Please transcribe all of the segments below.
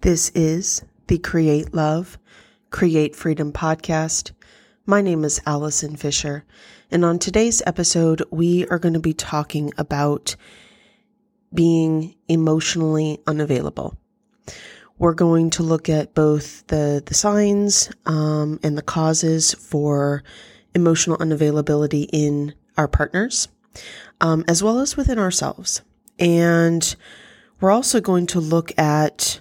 This is the Create Love, Create Freedom podcast. My name is Allison Fisher, and on today's episode, we are going to be talking about being emotionally unavailable. We're going to look at both the, the signs um, and the causes for emotional unavailability in our partners, um, as well as within ourselves. And we're also going to look at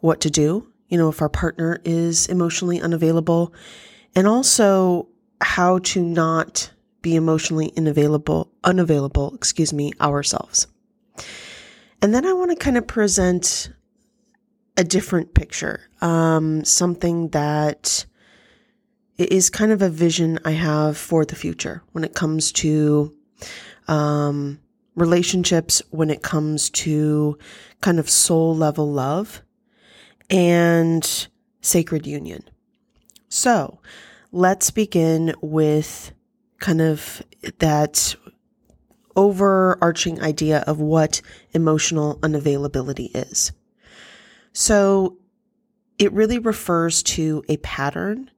what to do, you know, if our partner is emotionally unavailable, and also how to not be emotionally unavailable, unavailable, excuse me, ourselves. And then I want to kind of present a different picture, um, something that is kind of a vision I have for the future when it comes to um, relationships, when it comes to kind of soul level love and sacred union. So let's begin with kind of that overarching idea of what emotional unavailability is. So it really refers to a pattern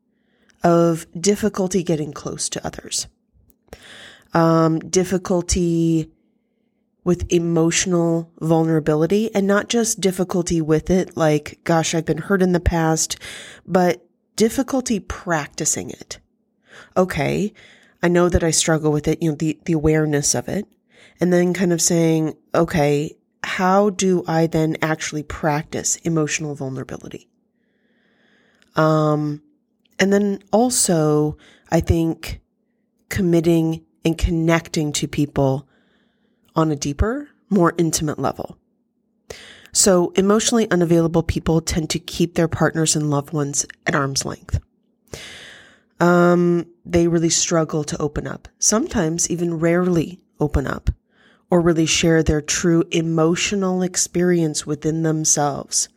of difficulty getting close to others, um, difficulty with emotional vulnerability and not just difficulty with it, like, gosh, I've been hurt in the past, but difficulty practicing it. Okay. I know that I struggle with it, you know, the, the awareness of it. And then kind of saying, okay, how do I then actually practice emotional vulnerability? Um, and then also, I think committing and connecting to people on a deeper, more intimate level. So emotionally unavailable people tend to keep their partners and loved ones at arm's length. Um, they really struggle to open up, sometimes even rarely open up or really share their true emotional experience within themselves,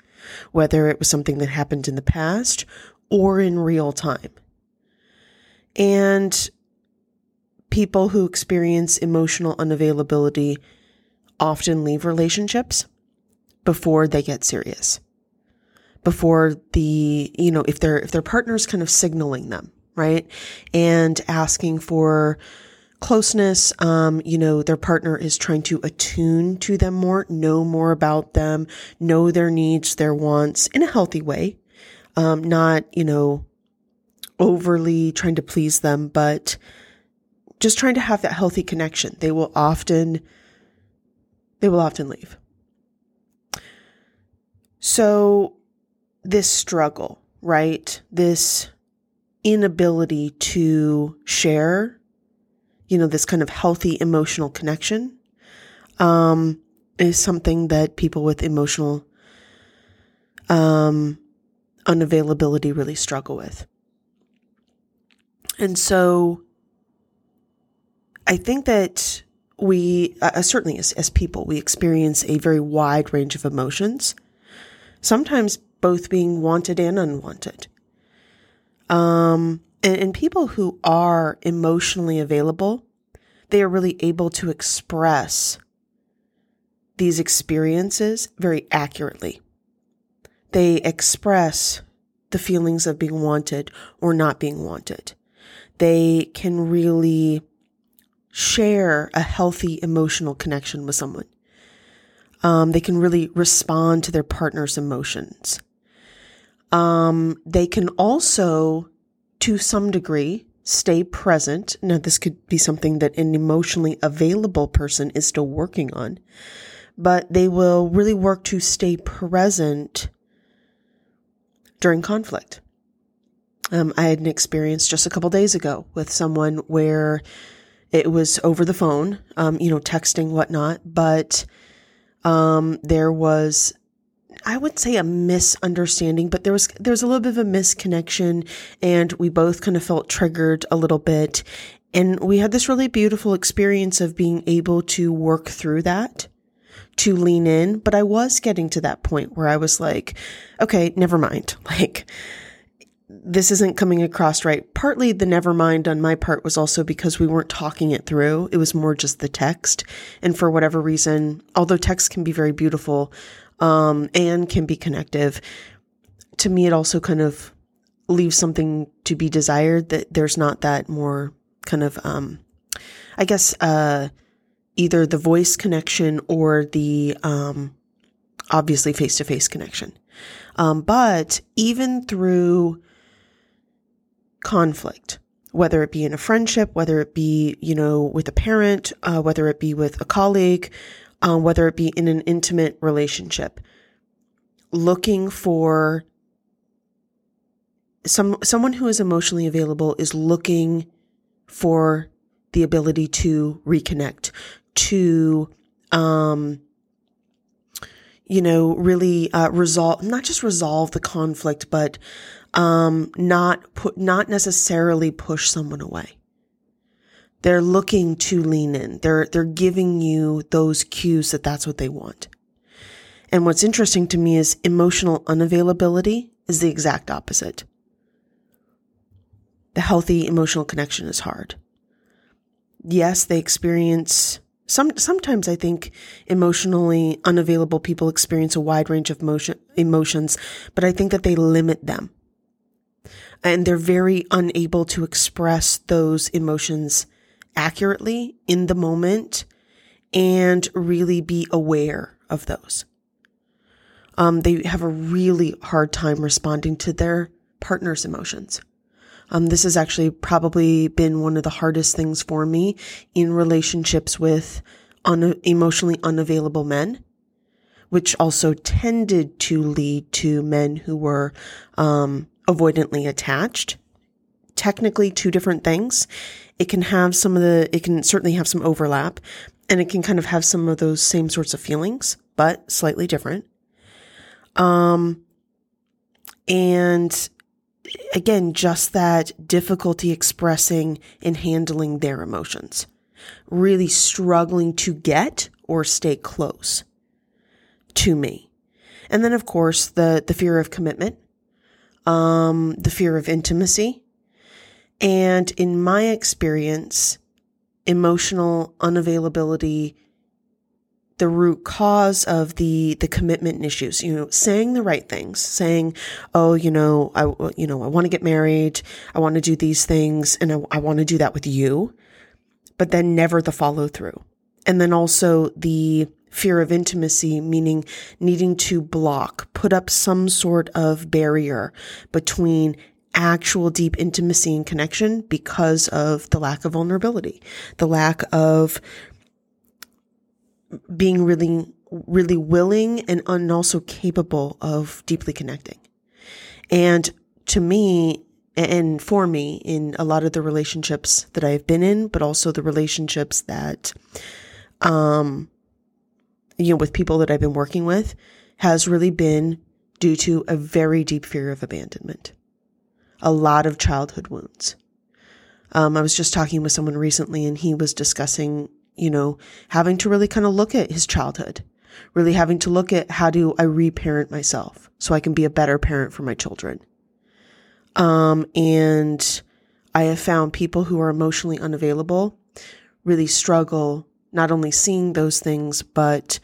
whether it was something that happened in the past or in real time. And people who experience emotional unavailability often leave relationships before they get serious. Before the, you know, if their, if their partner's kind of signaling them, right? And asking for closeness, um, you know, their partner is trying to attune to them more, know more about them, know their needs, their wants in a healthy way. Um, not, you know, overly trying to please them, but just trying to have that healthy connection. They will often, they will often leave. So this struggle, right? This inability to share, you know, this kind of healthy emotional connection, um, is something that people with emotional, um, unavailability really struggle with. And so I think that we, uh, certainly as, as people, we experience a very wide range of emotions, sometimes both being wanted and unwanted. Um, and, and people who are emotionally available, they are really able to express these experiences very accurately. They express the feelings of being wanted or not being wanted. They can really share a healthy emotional connection with someone. Um, they can really respond to their partner's emotions. Um, they can also, to some degree, stay present. Now, this could be something that an emotionally available person is still working on, but they will really work to stay present during conflict. Um, I had an experience just a couple days ago with someone where it was over the phone, um, you know, texting, whatnot, but, um, there was, I would say a misunderstanding, but there was, there was a little bit of a misconnection and we both kind of felt triggered a little bit. And we had this really beautiful experience of being able to work through that to lean in, but I was getting to that point where I was like, okay, never mind. Like, this isn't coming across right. Partly the never mind on my part was also because we weren't talking it through. It was more just the text. And for whatever reason, although text can be very beautiful, um, and can be connective. To me, it also kind of leaves something to be desired that there's not that more kind of, um, I guess, uh, either the voice connection or the, um, obviously face to face connection. Um, but even through conflict, whether it be in a friendship, whether it be, you know, with a parent, uh, whether it be with a colleague, uh, whether it be in an intimate relationship, looking for some someone who is emotionally available is looking for the ability to reconnect, to um, you know, really uh, resolve not just resolve the conflict, but um, not put not necessarily push someone away. They're looking to lean in. They're they're giving you those cues that that's what they want. And what's interesting to me is emotional unavailability is the exact opposite. The healthy emotional connection is hard. Yes, they experience some sometimes I think emotionally unavailable people experience a wide range of motion, emotions, but I think that they limit them. And they're very unable to express those emotions accurately in the moment and really be aware of those. Um, they have a really hard time responding to their partner's emotions. Um, this has actually probably been one of the hardest things for me in relationships with un- emotionally unavailable men, which also tended to lead to men who were um, avoidantly attached. Technically, two different things. It can have some of the, it can certainly have some overlap, and it can kind of have some of those same sorts of feelings, but slightly different. Um, and again, just that difficulty expressing and handling their emotions, really struggling to get or stay close to me. And then, of course, the, the fear of commitment, um, the fear of intimacy. And in my experience, emotional unavailability the root cause of the the commitment issues you know saying the right things saying oh you know i you know i want to get married i want to do these things and i, I want to do that with you but then never the follow through and then also the fear of intimacy meaning needing to block put up some sort of barrier between actual deep intimacy and connection because of the lack of vulnerability the lack of being really, really willing and, also capable of deeply connecting. And to me, and for me, in a lot of the relationships that I've been in, but also the relationships that, um, you know, with people that I've been working with, has really been due to a very deep fear of abandonment, a lot of childhood wounds. Um, I was just talking with someone recently and he was discussing you know, having to really kind of look at his childhood, really having to look at how do I reparent myself so I can be a better parent for my children. Um, and I have found people who are emotionally unavailable really struggle not only seeing those things, but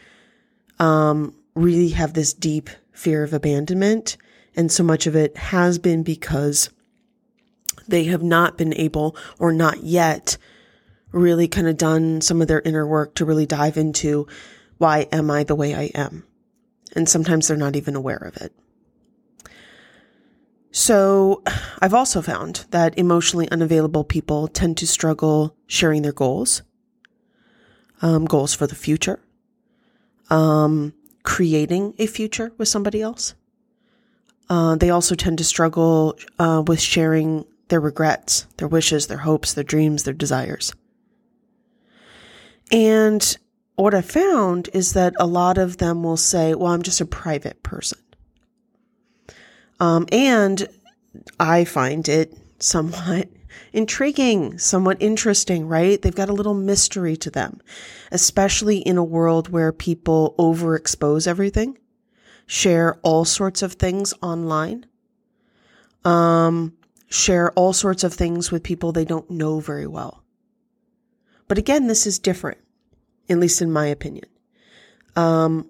um, really have this deep fear of abandonment. And so much of it has been because they have not been able or not yet really kind of done some of their inner work to really dive into why am I the way I am? And sometimes they're not even aware of it. So I've also found that emotionally unavailable people tend to struggle sharing their goals, um, goals for the future, um, creating a future with somebody else. Uh, they also tend to struggle uh, with sharing their regrets, their wishes, their hopes, their dreams, their desires. And what I found is that a lot of them will say, well, I'm just a private person. Um, and I find it somewhat intriguing, somewhat interesting, right? They've got a little mystery to them, especially in a world where people overexpose everything, share all sorts of things online, um, share all sorts of things with people they don't know very well. But again, this is different, at least in my opinion. Um,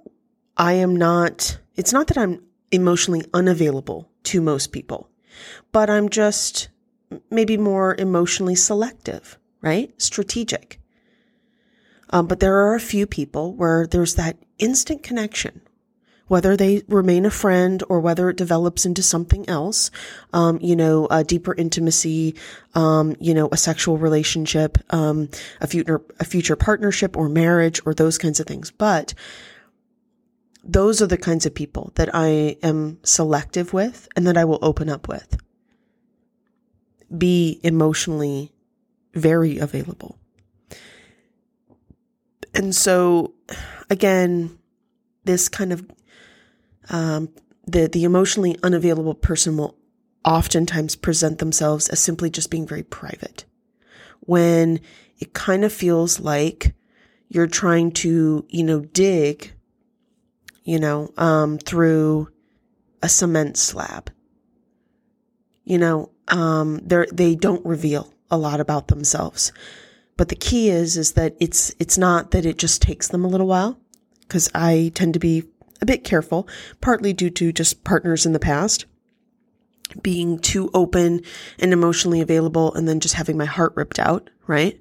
I am not, it's not that I'm emotionally unavailable to most people, but I'm just maybe more emotionally selective, right? Strategic. Um, but there are a few people where there's that instant connection, whether they remain a friend or whether it develops into something else, um, you know, a deeper intimacy, um, you know, a sexual relationship, um, a future, a future partnership or marriage or those kinds of things. But those are the kinds of people that I am selective with and that I will open up with. Be emotionally very available. And so, again, this kind of um, the the emotionally unavailable person will oftentimes present themselves as simply just being very private, when it kind of feels like you're trying to, you know, dig, you know, um, through a cement slab. You know, um, they they don't reveal a lot about themselves. But the key is, is that it's, it's not that it just takes them a little while because I tend to be a bit careful, partly due to just partners in the past being too open and emotionally available and then just having my heart ripped out, right?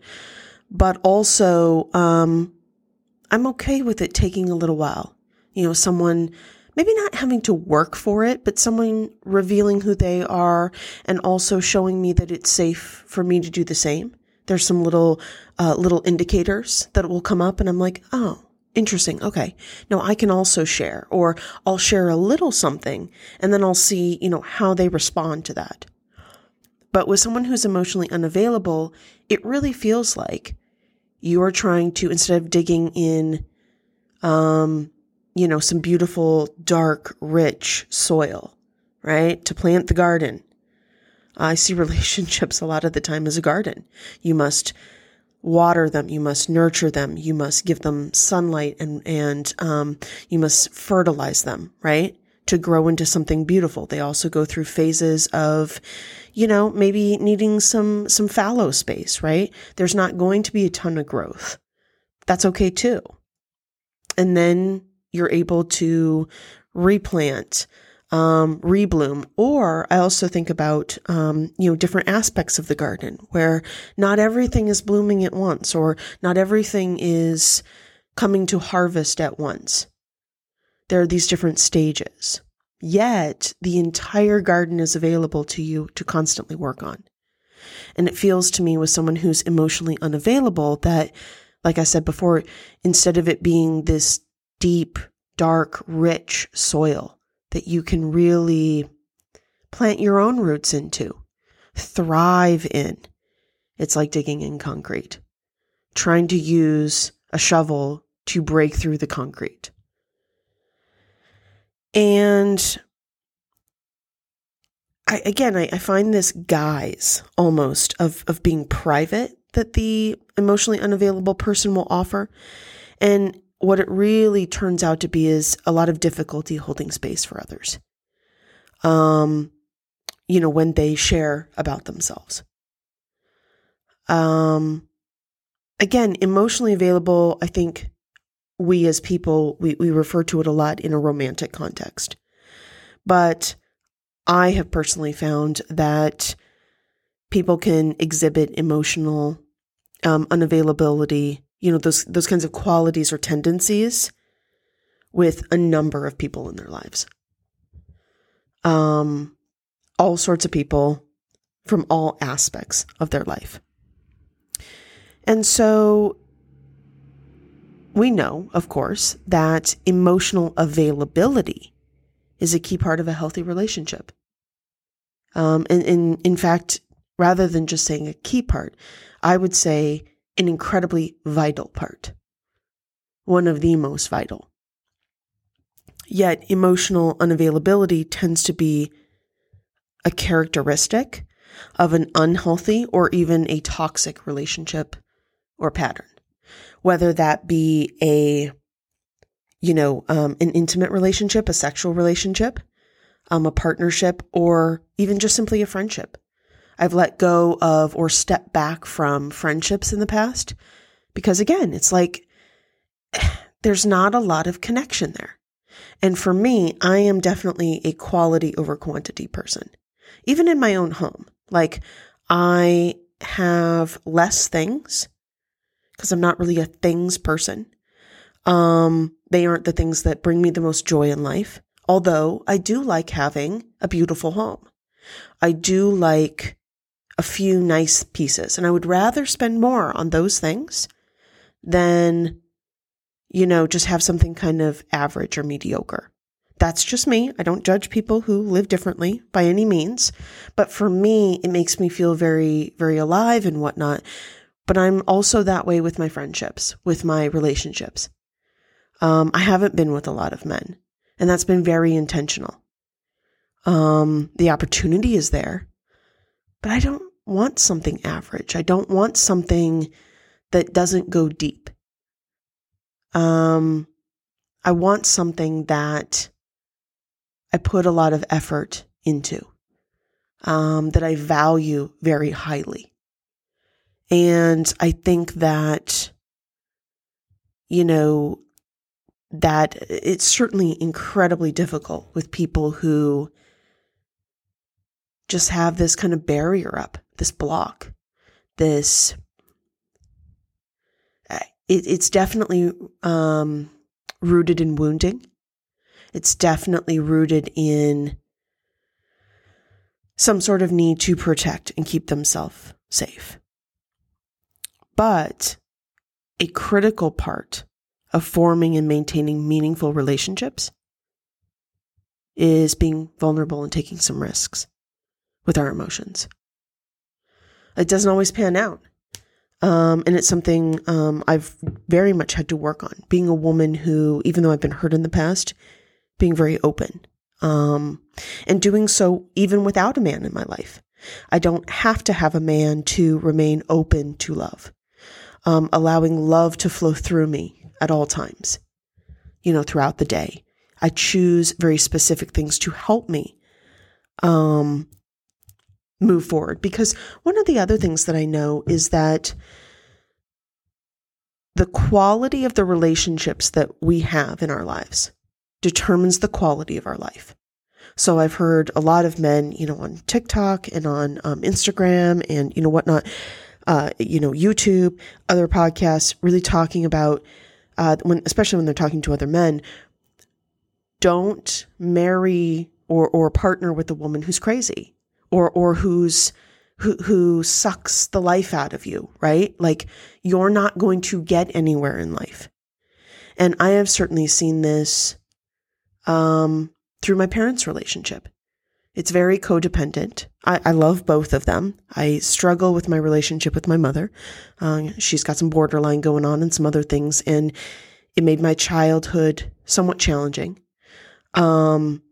But also, um, I'm okay with it taking a little while. You know, someone maybe not having to work for it, but someone revealing who they are and also showing me that it's safe for me to do the same. There's some little uh, little indicators that will come up and i'm like oh interesting. Okay. No i can also share or i'll share a little something and then i'll see you know how they respond to that. But with someone who's emotionally unavailable it really feels like you're trying to instead of digging in um you know some beautiful dark rich soil right to plant the garden I see relationships a lot of the time as a garden. You must water them, you must nurture them, you must give them sunlight, and and um, you must fertilize them, right, to grow into something beautiful. They also go through phases of, you know, maybe needing some some fallow space, right? There's not going to be a ton of growth. That's okay too. And then you're able to replant um, rebloom. Or I also think about, um, you know, different aspects of the garden where not everything is blooming at once or not everything is coming to harvest at once. There are these different stages. Yet the entire garden is available to you to constantly work on. And it feels to me with someone who's emotionally unavailable that, like I said before, instead of it being this deep, dark, rich soil, that you can really plant your own roots into, thrive in. It's like digging in concrete, trying to use a shovel to break through the concrete. And I, again, I, I find this guise almost of, of being private that the emotionally unavailable person will offer. And what it really turns out to be is a lot of difficulty holding space for others. Um, you know, when they share about themselves. Um, again, emotionally available, I think we as people, we, we refer to it a lot in a romantic context. But I have personally found that people can exhibit emotional um, unavailability you know, those, those kinds of qualities or tendencies with a number of people in their lives. Um, all sorts of people from all aspects of their life. And so we know, of course, that emotional availability is a key part of a healthy relationship. Um, and, and in fact, rather than just saying a key part, I would say an incredibly vital part, one of the most vital. Yet, emotional unavailability tends to be a characteristic of an unhealthy or even a toxic relationship or pattern, whether that be a you know, um, an intimate relationship, a sexual relationship, um, a partnership, or even just simply a friendship. I've let go of or stepped back from friendships in the past because again, it's like there's not a lot of connection there. And for me, I am definitely a quality over quantity person. Even in my own home, like I have less things because I'm not really a things person. Um, they aren't the things that bring me the most joy in life. Although I do like having a beautiful home. I do like a few nice pieces and I would rather spend more on those things than, you know, just have something kind of average or mediocre. That's just me. I don't judge people who live differently by any means. But for me, it makes me feel very, very alive and whatnot. But I'm also that way with my friendships, with my relationships. Um, I haven't been with a lot of men, and that's been very intentional. Um, the opportunity is there, but I don't want something average. I don't want something that doesn't go deep. Um, I want something that I put a lot of effort into, um, that I value very highly. And I think that, you know, that it's certainly incredibly difficult with people who just have this kind of barrier up, this block, this. Uh, it, it's definitely um, rooted in wounding it's definitely rooted in some sort of need to protect and keep themselves safe. But a critical part of forming and maintaining meaningful relationships is being vulnerable and taking some risks with our emotions. It doesn't always pan out. Um, and it's something um, I've very much had to work on. Being a woman who, even though I've been hurt in the past, being very open, um, and doing so even without a man in my life. I don't have to have a man to remain open to love, um, allowing love to flow through me at all times, you know, throughout the day. I choose very specific things to help me um, move forward. Because one of the other things that I know is that the quality of the relationships that we have in our lives determines the quality of our life. So I've heard a lot of men, you know, on TikTok and on um, Instagram and, you know, whatnot, uh, you know, YouTube, other podcasts really talking about, uh, when, especially when they're talking to other men, don't marry or, or partner with a woman who's crazy or, or who's, who, who sucks the life out of you, right? Like you're not going to get anywhere in life. And I have certainly seen this um, through my parents' relationship. It's very codependent. I, I, love both of them. I struggle with my relationship with my mother. Uh, she's got some borderline going on and some other things, and it made my childhood somewhat challenging. Um,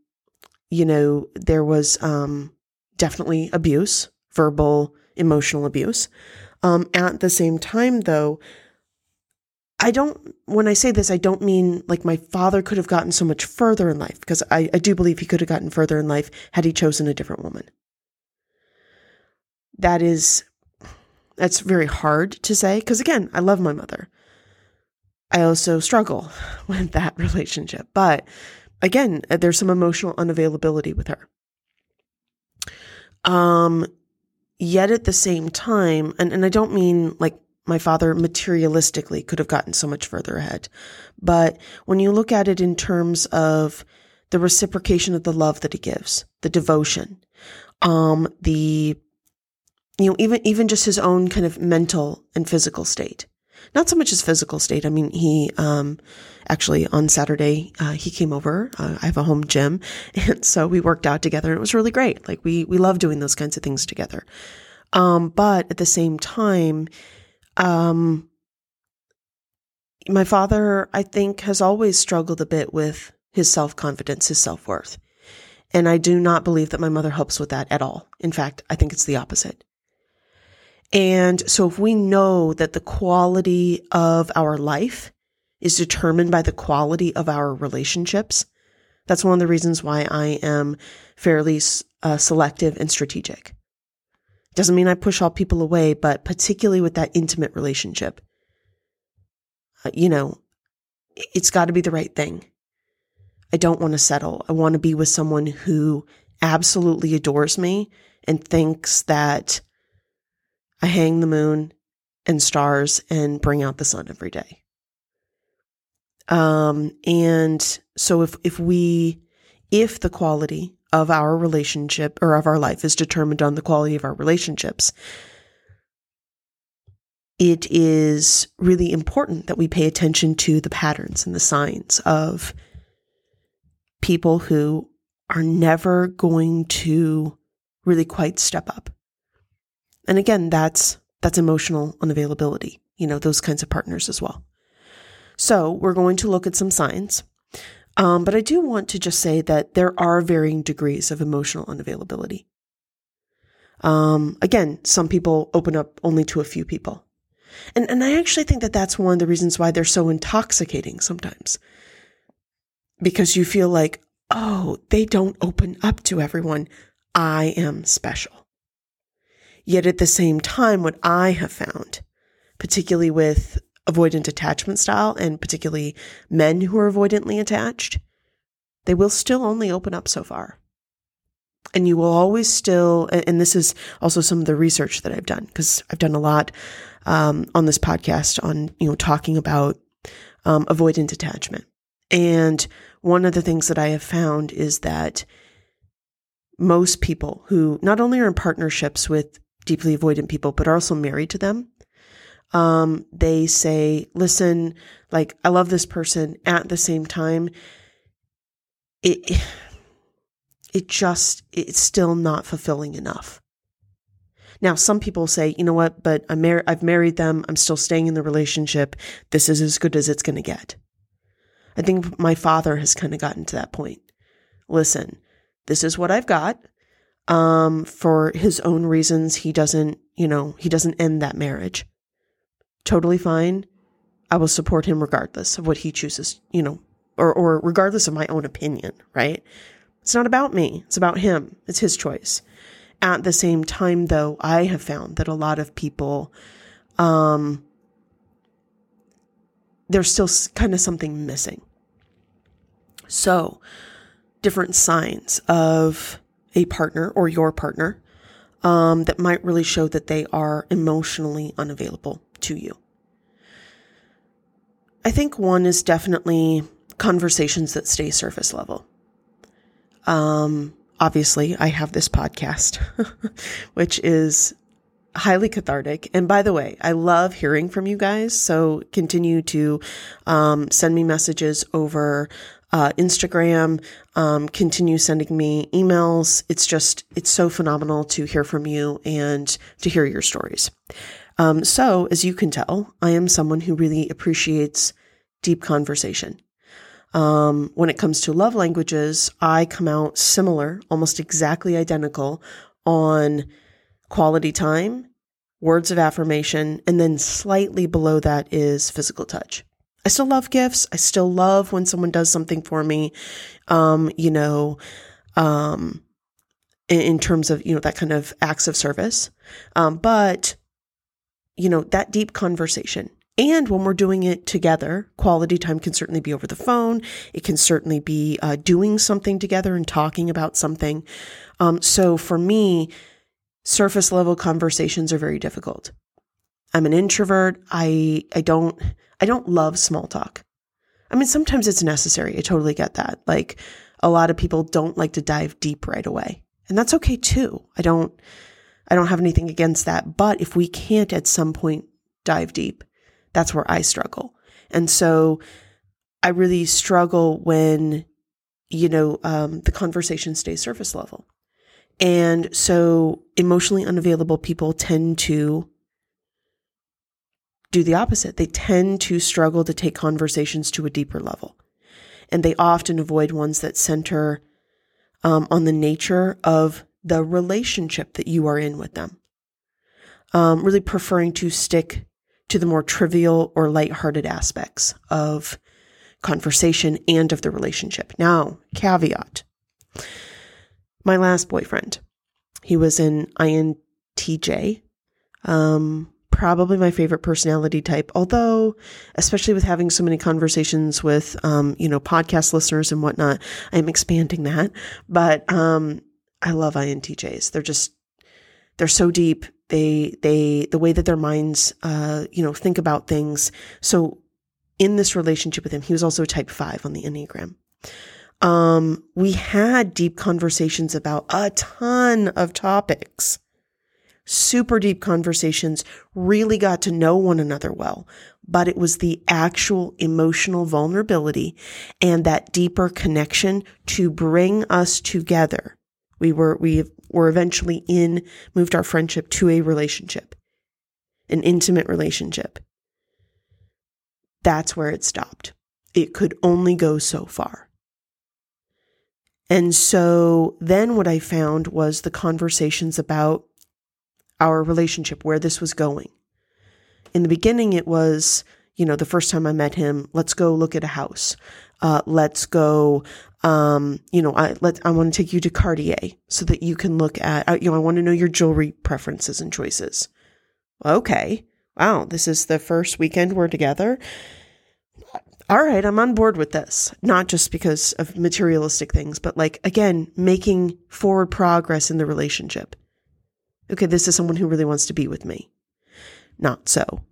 you know, there was um, definitely abuse, verbal, emotional abuse. Um, at the same time, though, I don't, when I say this, I don't mean like my father could have gotten so much further in life, because I, I do believe he could have gotten further in life had he chosen a different woman. That is, that's very hard to say, because again, I love my mother. I also struggle with that relationship. But again, there's some emotional unavailability with her. Um, yet at the same time, and, and I don't mean like my father materialistically could have gotten so much further ahead. But when you look at it in terms of the reciprocation of the love that he gives, the devotion, um, the, you know, even, even just his own kind of mental and physical state. Not so much his physical state. I mean, he, um, actually on Saturday, uh, he came over. Uh, I have a home gym. And so we worked out together and it was really great. Like we, we love doing those kinds of things together. Um, but at the same time, um, my father, I think, has always struggled a bit with his self confidence, his self worth. And I do not believe that my mother helps with that at all. In fact, I think it's the opposite. And so if we know that the quality of our life is determined by the quality of our relationships, that's one of the reasons why I am fairly uh, selective and strategic. Doesn't mean I push all people away, but particularly with that intimate relationship, uh, you know, it's got to be the right thing. I don't want to settle. I want to be with someone who absolutely adores me and thinks that I hang the moon and stars and bring out the sun every day. Um, and so if, if we, if the quality of our relationship or of our life is determined on the quality of our relationships, it is really important that we pay attention to the patterns and the signs of people who are never going to really quite step up. And again, that's that's emotional unavailability, you know, those kinds of partners as well. So, we're going to look at some signs. Um, but I do want to just say that there are varying degrees of emotional unavailability. Um, again, some people open up only to a few people. And, and I actually think that that's one of the reasons why they're so intoxicating sometimes. Because you feel like, oh, they don't open up to everyone. I am special. Yet at the same time, what I have found, particularly with avoidant attachment style and particularly men who are avoidantly attached, they will still only open up so far. And you will always still, and this is also some of the research that I've done because I've done a lot um, on this podcast on, you know, talking about um, avoidant attachment. And one of the things that I have found is that most people who not only are in partnerships with deeply avoidant people, but are also married to them, um, they say, listen, like, I love this person at the same time. It, it just, it's still not fulfilling enough. Now, some people say, you know what, but I'm mar- I've married them. I'm still staying in the relationship. This is as good as it's going to get. I think my father has kind of gotten to that point. Listen, this is what I've got. Um, for his own reasons, he doesn't, you know, he doesn't end that marriage totally fine. I will support him regardless of what he chooses, you know, or, or regardless of my own opinion, right? It's not about me. It's about him. It's his choice. At the same time, though, I have found that a lot of people, um, there's still kind of something missing. So, different signs of a partner or your partner um, that might really show that they are emotionally unavailable to you. I think one is definitely conversations that stay surface level. Um, obviously, I have this podcast, which is highly cathartic. And by the way, I love hearing from you guys. So continue to um, send me messages over uh, Instagram. Um, continue sending me emails. It's just, it's so phenomenal to hear from you and to hear your stories. Um, so, as you can tell, I am someone who really appreciates deep conversation. Um, when it comes to love languages, I come out similar, almost exactly identical on quality time, words of affirmation, and then slightly below that is physical touch. I still love gifts. I still love when someone does something for me. Um, you know, um, in, in, terms of, you know, that kind of acts of service. Um, but you know, that deep conversation. And when we're doing it together, quality time can certainly be over the phone. It can certainly be uh, doing something together and talking about something. Um, so for me, surface level conversations are very difficult. I'm an introvert. I I don't I don't love small talk. I mean, sometimes it's necessary. I totally get that. Like a lot of people don't like to dive deep right away, and that's okay too. I don't I don't have anything against that. But if we can't at some point dive deep, that's where I struggle. And so I really struggle when, you know, um, the conversation stays surface level. And so emotionally unavailable people tend to do the opposite. They tend to struggle to take conversations to a deeper level. And they often avoid ones that center um, on the nature of the relationship that you are in with them. Um, really preferring to stick to the more trivial or lighthearted aspects of conversation and of the relationship. Now, caveat. My last boyfriend, he was an INTJ, um, probably my favorite personality type. Although, especially with having so many conversations with, um, you know, podcast listeners and whatnot, I'm expanding that. But um, I love INTJs. They're just they're so deep. They they the way that their minds, uh, you know, think about things. So in this relationship with him, he was also a type five on the enneagram. Um, we had deep conversations about a ton of topics super deep conversations, really got to know one another well. But it was the actual emotional vulnerability and that deeper connection to bring us together. We were, we were eventually in, moved our friendship to a relationship, an intimate relationship. That's where it stopped. It could only go so far. And so then what I found was the conversations about our relationship, where this was going. In the beginning, it was, you know, the first time I met him, let's go look at a house. Uh, let's go, um, you know, I, let, I want to take you to Cartier so that you can look at, you know, I want to know your jewelry preferences and choices. Okay. Wow. This is the first weekend we're together. All right. I'm on board with this, not just because of materialistic things, but like, again, making forward progress in the relationship okay, this is someone who really wants to be with me. Not so.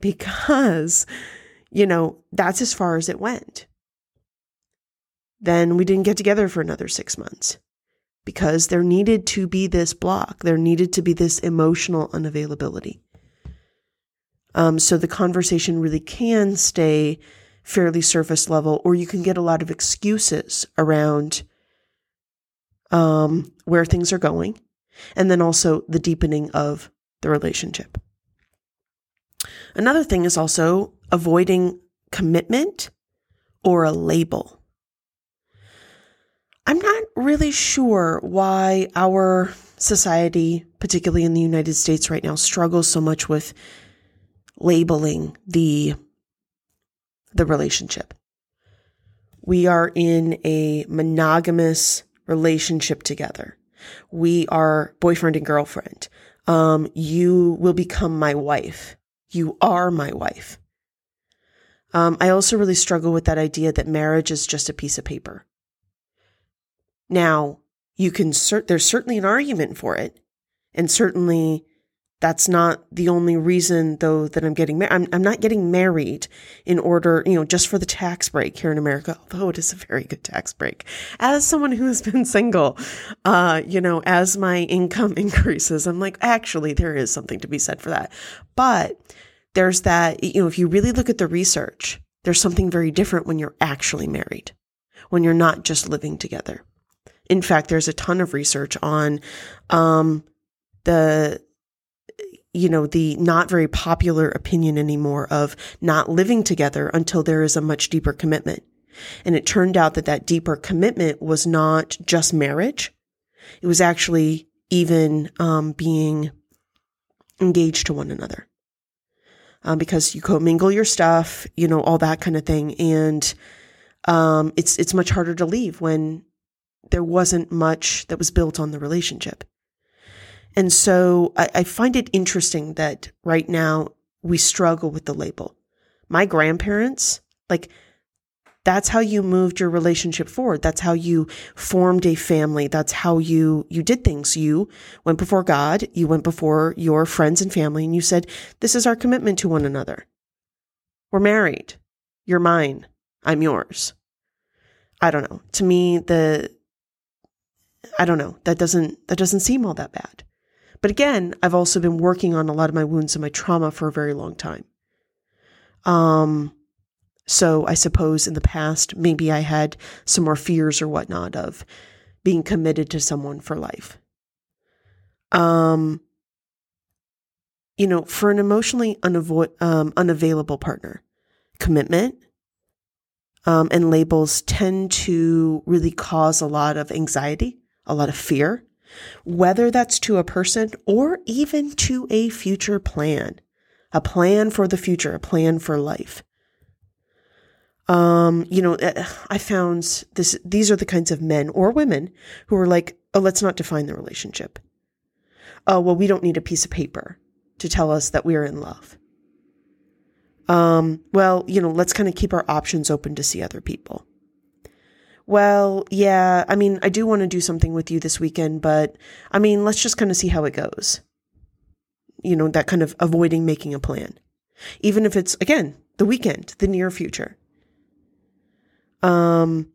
Because, you know, that's as far as it went. Then we didn't get together for another six months because there needed to be this block. There needed to be this emotional unavailability. Um, so the conversation really can stay fairly surface level, or you can get a lot of excuses around um, where things are going and then also the deepening of the relationship. Another thing is also avoiding commitment or a label. I'm not really sure why our society, particularly in the United States right now, struggles so much with labeling the the relationship. We are in a monogamous relationship together. We are boyfriend and girlfriend. Um, you will become my wife. You are my wife. Um, I also really struggle with that idea that marriage is just a piece of paper. Now, you can cert- there's certainly an argument for it, and certainly that's not the only reason though that I'm getting married. I'm, I'm not getting married in order, you know, just for the tax break here in America, although it is a very good tax break. As someone who has been single, uh, you know, as my income increases, I'm like, actually, there is something to be said for that. But there's that, you know, if you really look at the research, there's something very different when you're actually married, when you're not just living together. In fact, there's a ton of research on, um, the you know, the not very popular opinion anymore of not living together until there is a much deeper commitment. And it turned out that that deeper commitment was not just marriage. It was actually even um, being engaged to one another. Um, because you commingle your stuff, you know, all that kind of thing. And um, it's it's much harder to leave when there wasn't much that was built on the relationship. And so I, I find it interesting that right now we struggle with the label. My grandparents, like, that's how you moved your relationship forward. That's how you formed a family. That's how you, you did things. You went before God. You went before your friends and family and you said, this is our commitment to one another. We're married. You're mine. I'm yours. I don't know. To me, the, I don't know. That doesn't, that doesn't seem all that bad. But again, I've also been working on a lot of my wounds and my trauma for a very long time. Um, so I suppose in the past, maybe I had some more fears or whatnot of being committed to someone for life. Um, you know, for an emotionally unavo- um, unavailable partner, commitment um, and labels tend to really cause a lot of anxiety, a lot of fear, whether that's to a person or even to a future plan, a plan for the future, a plan for life. Um, you know, eh, I found this, these are the kinds of men or women who are like, oh, let's not define the relationship. Oh, well, we don't need a piece of paper. to tell us that we are in love. Um, well, you know, let's kind of keep our options open to see other people. Well, yeah, I mean, I do want to do something with you this weekend, but I mean, let's just kind of see how it goes. You know, that kind of avoiding making a plan. Even if it's, again, the weekend, the near future. Um,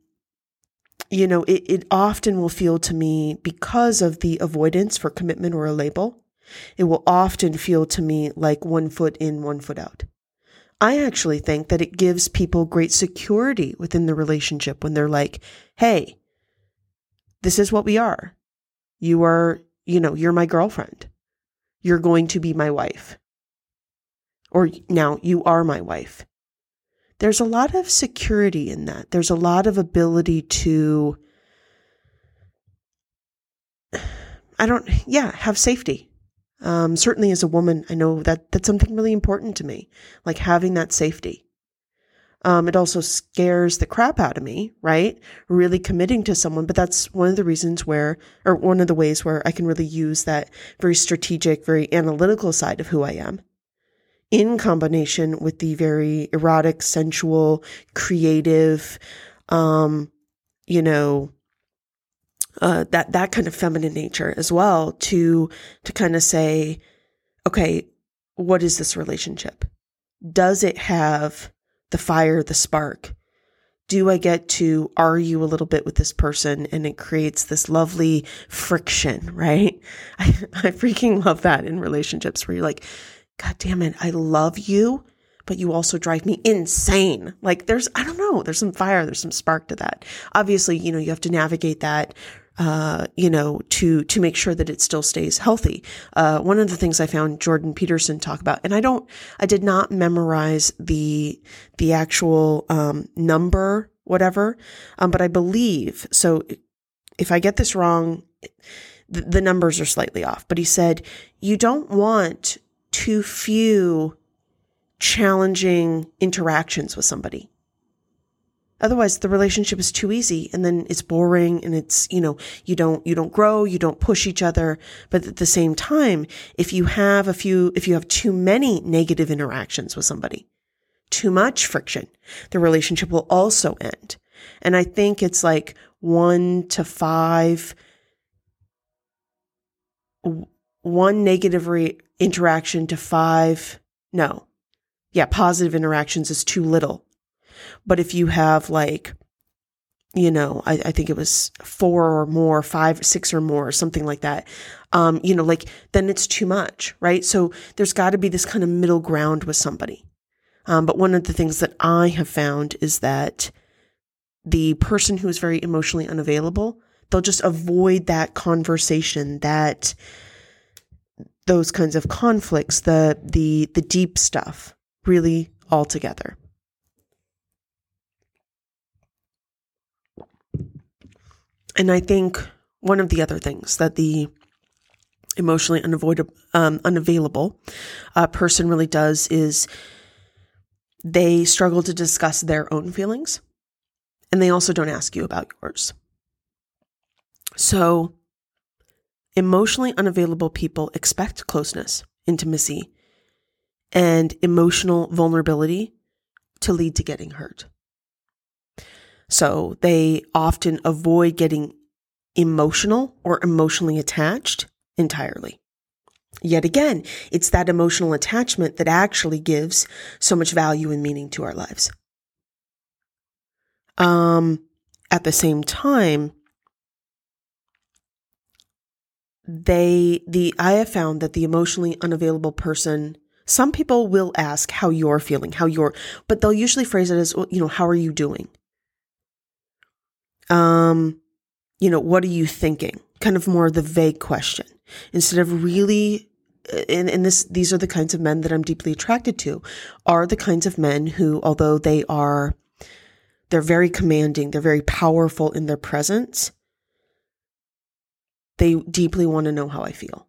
you know, it, it often will feel to me because of the avoidance for commitment or a label, it will often feel to me like one foot in, one foot out. I actually think that it gives people great security within the relationship when they're like, hey, this is what we are. You are, you know, you're my girlfriend. You're going to be my wife. Or now you are my wife. There's a lot of security in that. There's a lot of ability to, I don't, yeah, have safety. Um, certainly as a woman, I know that that's something really important to me, like having that safety. Um, it also scares the crap out of me, right? Really committing to someone, but that's one of the reasons where, or one of the ways where I can really use that very strategic, very analytical side of who I am in combination with the very erotic, sensual, creative, um, you know, uh, that that kind of feminine nature as well to to kind of say, okay, what is this relationship? Does it have the fire, the spark? Do I get to argue a little bit with this person and it creates this lovely friction, right? I, I freaking love that in relationships where you're like, God damn it, I love you, but you also drive me insane. Like there's, I don't know, there's some fire, there's some spark to that. Obviously, you know, you have to navigate that uh, you know, to to make sure that it still stays healthy. Uh, one of the things I found Jordan Peterson talk about, and I don't, I did not memorize the the actual um, number, whatever, um, but I believe so. If I get this wrong, the, the numbers are slightly off. But he said you don't want too few challenging interactions with somebody. Otherwise, the relationship is too easy and then it's boring and it's, you know, you don't, you don't grow, you don't push each other. But at the same time, if you have a few, if you have too many negative interactions with somebody, too much friction, the relationship will also end. And I think it's like one to five, one negative re- interaction to five. No. Yeah, positive interactions is too little but if you have like, you know, I, I think it was four or more, five, six or more, something like that. Um, you know, like then it's too much, right? So there's got to be this kind of middle ground with somebody. Um, but one of the things that I have found is that the person who is very emotionally unavailable, they'll just avoid that conversation, that those kinds of conflicts, the the the deep stuff, really altogether. And I think one of the other things that the emotionally unavoidable, um, unavailable uh, person really does is they struggle to discuss their own feelings and they also don't ask you about yours. So, emotionally unavailable people expect closeness, intimacy, and emotional vulnerability to lead to getting hurt. So they often avoid getting emotional or emotionally attached entirely. Yet again, it's that emotional attachment that actually gives so much value and meaning to our lives. Um, at the same time, they, the, I have found that the emotionally unavailable person, some people will ask how you're feeling, how you're, but they'll usually phrase it as, you know, how are you doing? Um, you know, what are you thinking? Kind of more the vague question instead of really uh, and, and this these are the kinds of men that I'm deeply attracted to are the kinds of men who although they are they're very commanding, they're very powerful in their presence, they deeply want to know how I feel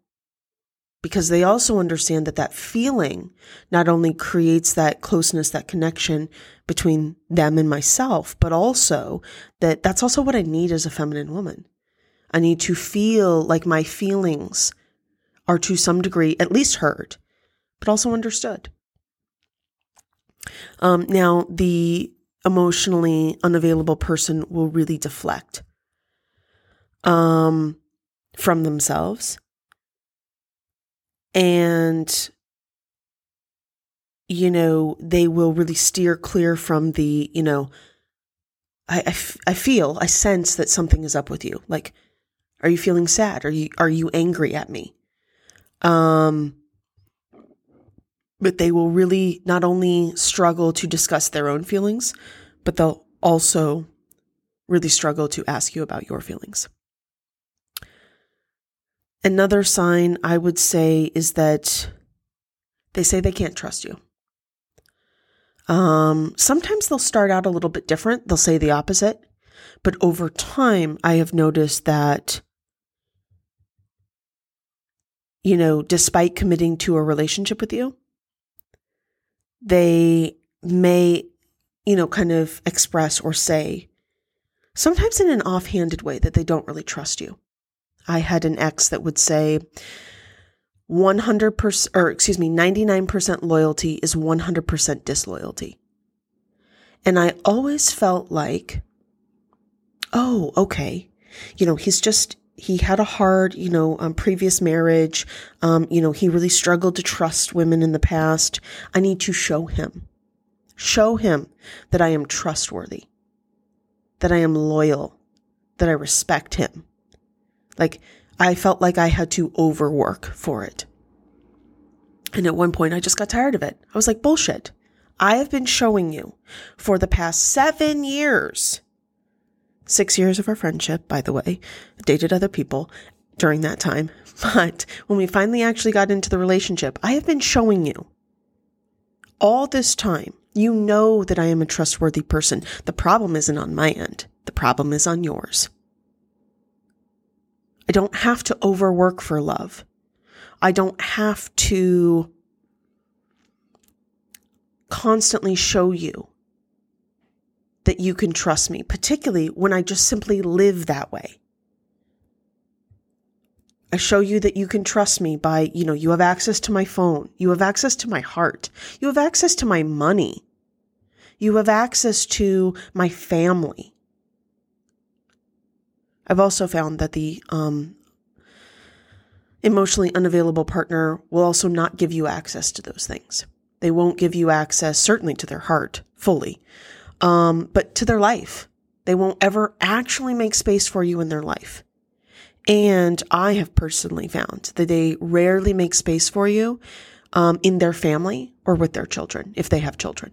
because they also understand that that feeling not only creates that closeness, that connection between them and myself, but also that that's also what I need as a feminine woman. I need to feel like my feelings are to some degree at least heard. but also understood. Um, now, the emotionally unavailable person will really deflect um, from themselves. And, you know, they will really steer clear from the, you know, I, I, f- I feel, I sense that something is up with you. Like, are you feeling sad? Are you, are you angry at me? Um, but they will really not only struggle to discuss their own feelings, but they'll also really struggle to ask you about your feelings. Another sign I would say is that they say they can't trust you. Um, sometimes they'll start out a little bit different. They'll say the opposite. But over time, I have noticed that, you know, despite committing to a relationship with you, they may, you know, kind of express or say, sometimes in an offhanded way, that they don't really trust you. I had an ex that would say 100% or excuse me 99% loyalty is 100% disloyalty. And I always felt like oh, okay. You know, he's just he had a hard, you know, um, previous marriage. Um, you know, he really struggled to trust women in the past. I need to show him, show him that I am trustworthy, that I am loyal, that I respect him. Like, I felt like I had to overwork for it. And at one point, I just got tired of it. I was like, bullshit. I have been showing you for the past seven years, six years of our friendship, by the way, dated other people during that time. But when we finally actually got into the relationship, I have been showing you all this time. You know that I am a trustworthy person. The problem isn't on my end. The problem is on yours. I don't have to overwork for love. I don't have to constantly show you that you can trust me, particularly when I just simply live that way. I show you that you can trust me by, you know, you have access to my phone. You have access to my heart. You have access to my money. You have access to my family. I've also found that the um, emotionally unavailable partner will also not give you access to those things. They won't give you access, certainly to their heart fully, um, but to their life. They won't ever actually make space for you in their life. And I have personally found that they rarely make space for you um, in their family or with their children, if they have children.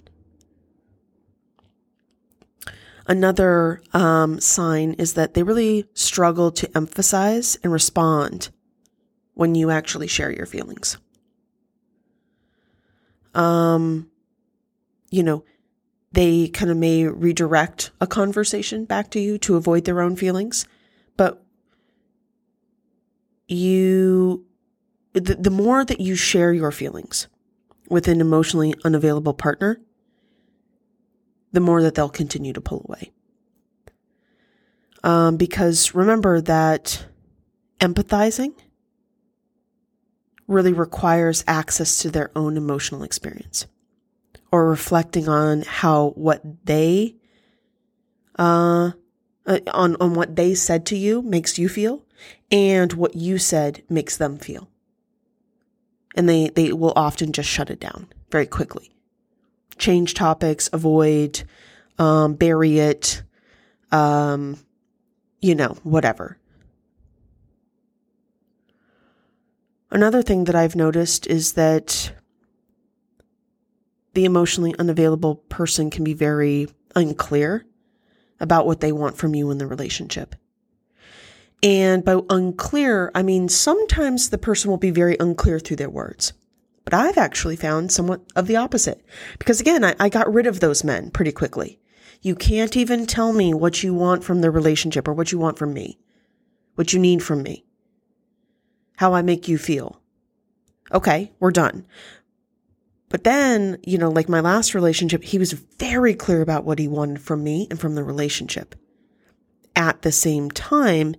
Another um, sign is that they really struggle to emphasize and respond when you actually share your feelings. Um, you know, they kind of may redirect a conversation back to you to avoid their own feelings, but you, the, the more that you share your feelings with an emotionally unavailable partner, the more that they'll continue to pull away. Um, because remember that empathizing really requires access to their own emotional experience or reflecting on how what they uh, uh, on on what they said to you makes you feel and what you said makes them feel and they they will often just shut it down very quickly change topics, avoid, um, bury it, um, you know, whatever. Another thing that I've noticed is that the emotionally unavailable person can be very unclear about what they want from you in the relationship. And by unclear, I mean sometimes the person will be very unclear through their words. But I've actually found somewhat of the opposite. Because again, I, I got rid of those men pretty quickly. You can't even tell me what you want from the relationship or what you want from me, what you need from me, how I make you feel. Okay, we're done. But then, you know, like my last relationship, he was very clear about what he wanted from me and from the relationship. At the same time,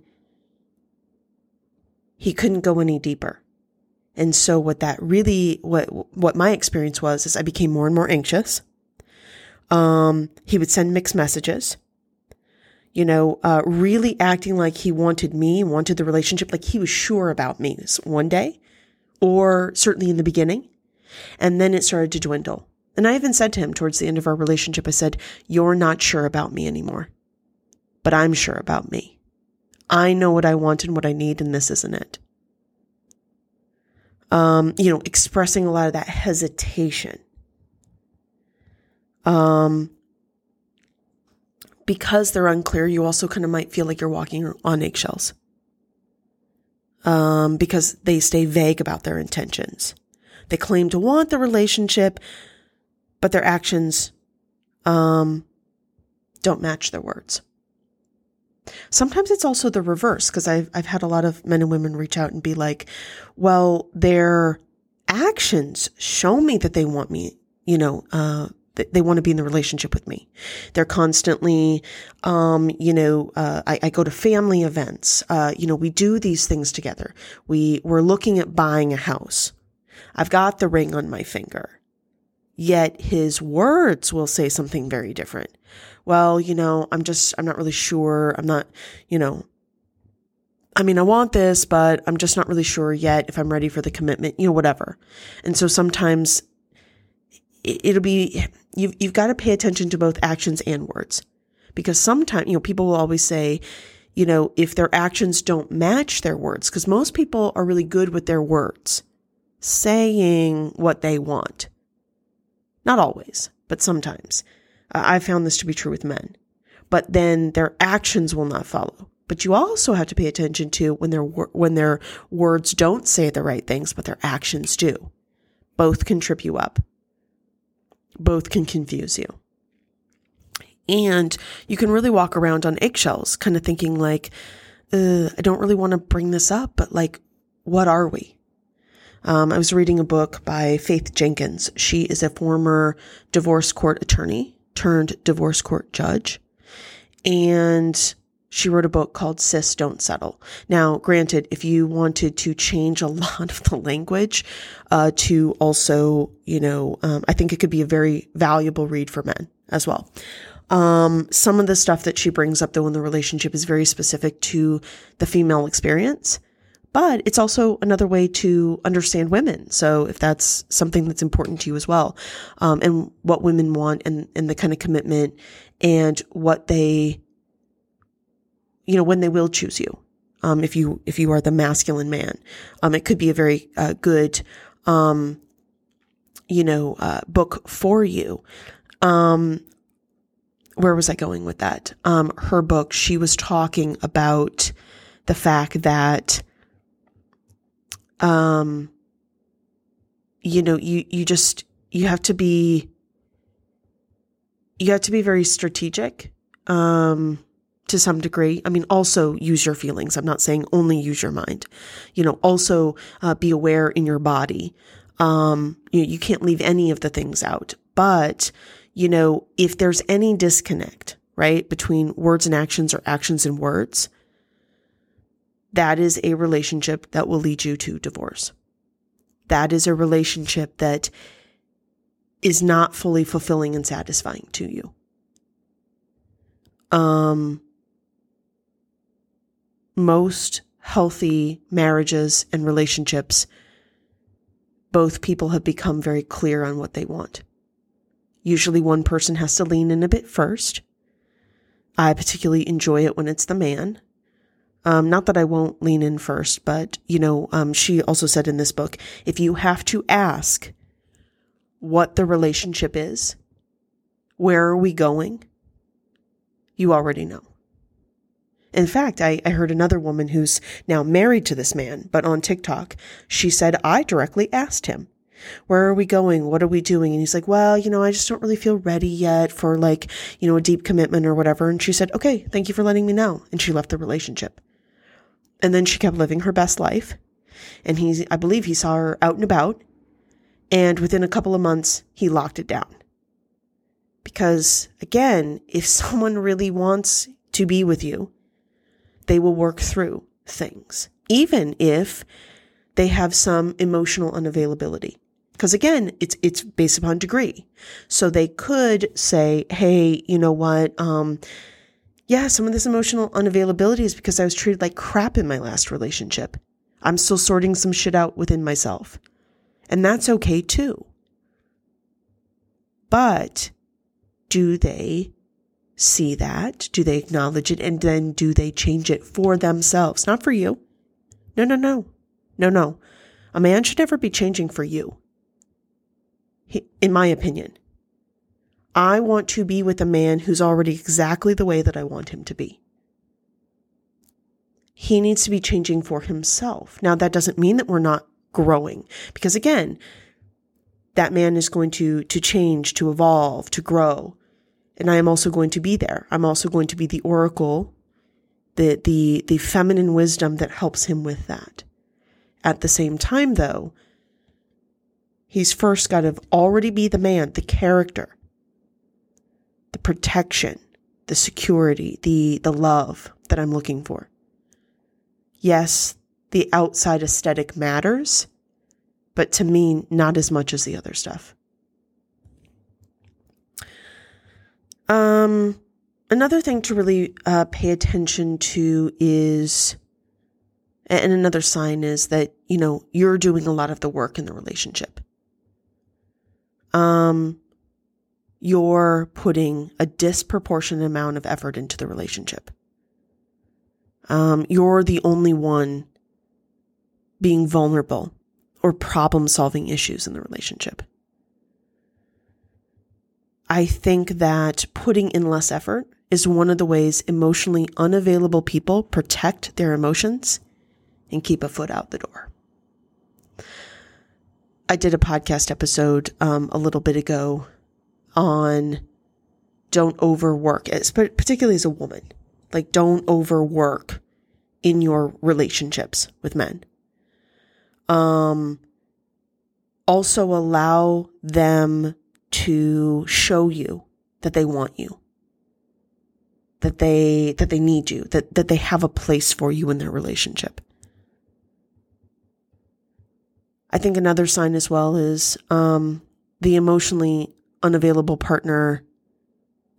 he couldn't go any deeper And so what that really, what, what my experience was is I became more and more anxious. Um, he would send mixed messages, you know, uh, really acting like he wanted me, wanted the relationship, like he was sure about me one day, or certainly in the beginning. And then it started to dwindle. And I even said to him towards the end of our relationship, I said, You're not sure about me anymore, but I'm sure about me. I know what I want and what I need, and this isn't it. Um, you know, expressing a lot of that hesitation. Um, because they're unclear, you also kind of might feel like you're walking on eggshells. Um, because they stay vague about their intentions. They claim to want the relationship, but their actions um, don't match their words. Sometimes it's also the reverse because I've I've had a lot of men and women reach out and be like, "Well, their actions show me that they want me, you know, uh, they want to be in the relationship with me. They're constantly, um, you know, uh, I, I, go to family events. Uh, you know, we do these things together. We we're looking at buying a house. I've got the ring on my finger. Yet his words will say something very different. Well, you know, I'm just, I'm not really sure. I'm not, you know, I mean, I want this, but I'm just not really sure yet if I'm ready for the commitment, you know, whatever. And so sometimes it'll be, you've, you've got to pay attention to both actions and words because sometimes, you know, people will always say, you know, if their actions don't match their words, because most people are really good with their words, saying what they want. Not always, but sometimes. Uh, I found this to be true with men. But then their actions will not follow. But you also have to pay attention to when their when their words don't say the right things, but their actions do. Both can trip you up. Both can confuse you. And you can really walk around on eggshells, kind of thinking like, uh, I don't really want to bring this up, but like, what are we? Um, I was reading a book by Faith Jenkins. She is a former divorce court attorney turned divorce court judge. And she wrote a book called Sis Don't Settle. Now, granted, if you wanted to change a lot of the language uh, to also, you know, um, I think it could be a very valuable read for men as well. Um, some of the stuff that she brings up, though, in the relationship is very specific to the female experience but it's also another way to understand women. So if that's something that's important to you as well, um, and what women want and, and the kind of commitment and what they, you know, when they will choose you. Um, if you, if you are the masculine man, um, it could be a very, uh, good, um, you know, uh, book for you. Um, where was I going with that? Um, her book, she was talking about the fact that, um, you know, you, you just, you have to be, you have to be very strategic, um, to some degree. I mean, also use your feelings. I'm not saying only use your mind. You know, also uh, be aware in your body. Um, you, you can't leave any of the things out. But, you know, if there's any disconnect, right, between words and actions or actions and words, that is a relationship that will lead you to divorce. That is a relationship that is not fully fulfilling and satisfying to you. Um, most healthy marriages and relationships, both people have become very clear on what they want. Usually one person has to lean in a bit first. I particularly enjoy it when it's the man. Um, not that I won't lean in first, but you know, um, she also said in this book, if you have to ask what the relationship is, where are we going? You already know. In fact, I, I heard another woman who's now married to this man, but on TikTok, she said, I directly asked him, where are we going? What are we doing? And he's like, well, you know, I just don't really feel ready yet for like, you know, a deep commitment or whatever. And she said, okay, thank you for letting me know. And she left the relationship. And then she kept living her best life. And he, I believe he saw her out and about. And within a couple of months, he locked it down. Because again, if someone really wants to be with you, they will work through things. Even if they have some emotional unavailability. Because again, it's it's based upon degree. So they could say, "Hey, you know what? Um, yeah, some of this emotional unavailability is because I was treated like crap in my last relationship. I'm still sorting some shit out within myself, and that's okay too." But do they see that? Do they acknowledge it? And then do they change it for themselves? Not for you. No, no, no. No, no. A man should never be changing for you. In my opinion, I want to be with a man who's already exactly the way that I want him to be. He needs to be changing for himself. Now, that doesn't mean that we're not growing because again, that man is going to, to change, to evolve, to grow. And I am also going to be there. I'm also going to be the oracle, the, the, the feminine wisdom that helps him with that. At the same time, though, he's first got to already be the man, the character, the protection, the security, the, the love that I'm looking for. Yes, the outside aesthetic matters, but to me, not as much as the other stuff. Um, another thing to really uh, pay attention to is, and another sign is that, you know, you're doing a lot of the work in the relationship. Um, you're putting a disproportionate amount of effort into the relationship. Um, you're the only one being vulnerable or problem solving issues in the relationship. I think that putting in less effort is one of the ways emotionally unavailable people protect their emotions and keep a foot out the door. I did a podcast episode um, a little bit ago on don't overwork, particularly as a woman. Like, don't overwork in your relationships with men. Um, also allow them to show you that they want you. That they that they need you. That that they have a place for you in their relationship. I think another sign as well is um, the emotionally unavailable partner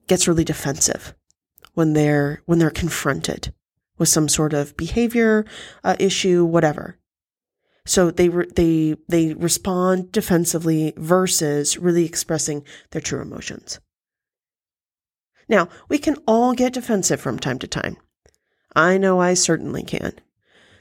gets really defensive when they're when they're confronted with some sort of behavior uh, issue whatever so they re- they they respond defensively versus really expressing their true emotions. Now, we can all get defensive from time to time. I know I certainly can.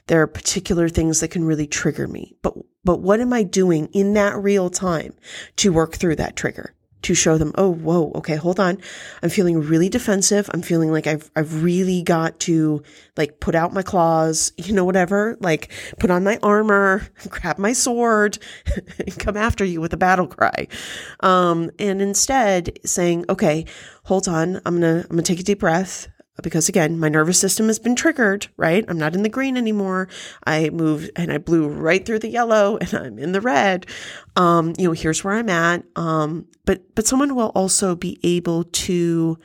There are particular things that can really trigger me, but but what am I doing in that real time to work through that trigger? To show them, oh, whoa, okay, hold on. I'm feeling really defensive. I'm feeling like I've, I've really got to like put out my claws, you know, whatever, like put on my armor, grab my sword, and come after you with a battle cry. Um, and instead saying, okay, hold on. I'm going to, I'm going to take a deep breath because again, my nervous system has been triggered, right? I'm not in the green anymore. I moved and I blew right through the yellow and I'm in the red. Um, you know, here's where I'm at. Um, but, but someone will also be able to,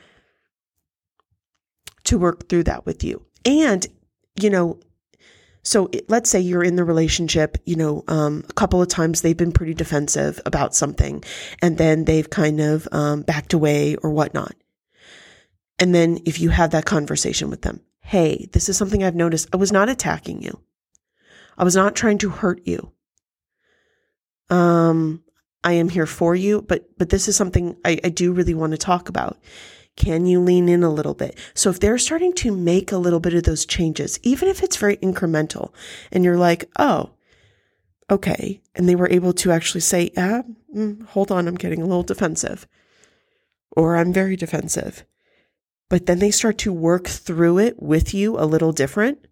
to work through that with you. And, you know, so it, let's say you're in the relationship, you know, um, a couple of times they've been pretty defensive about something and then they've kind of, um, backed away or whatnot. And then if you have that conversation with them, hey, this is something I've noticed. I was not attacking you. I was not trying to hurt you. Um, I am here for you, but but this is something I, I do really want to talk about. Can you lean in a little bit? So if they're starting to make a little bit of those changes, even if it's very incremental, and you're like, oh, okay, and they were able to actually say, ah, mm, hold on, I'm getting a little defensive, or I'm very defensive but then they start to work through it with you a little different.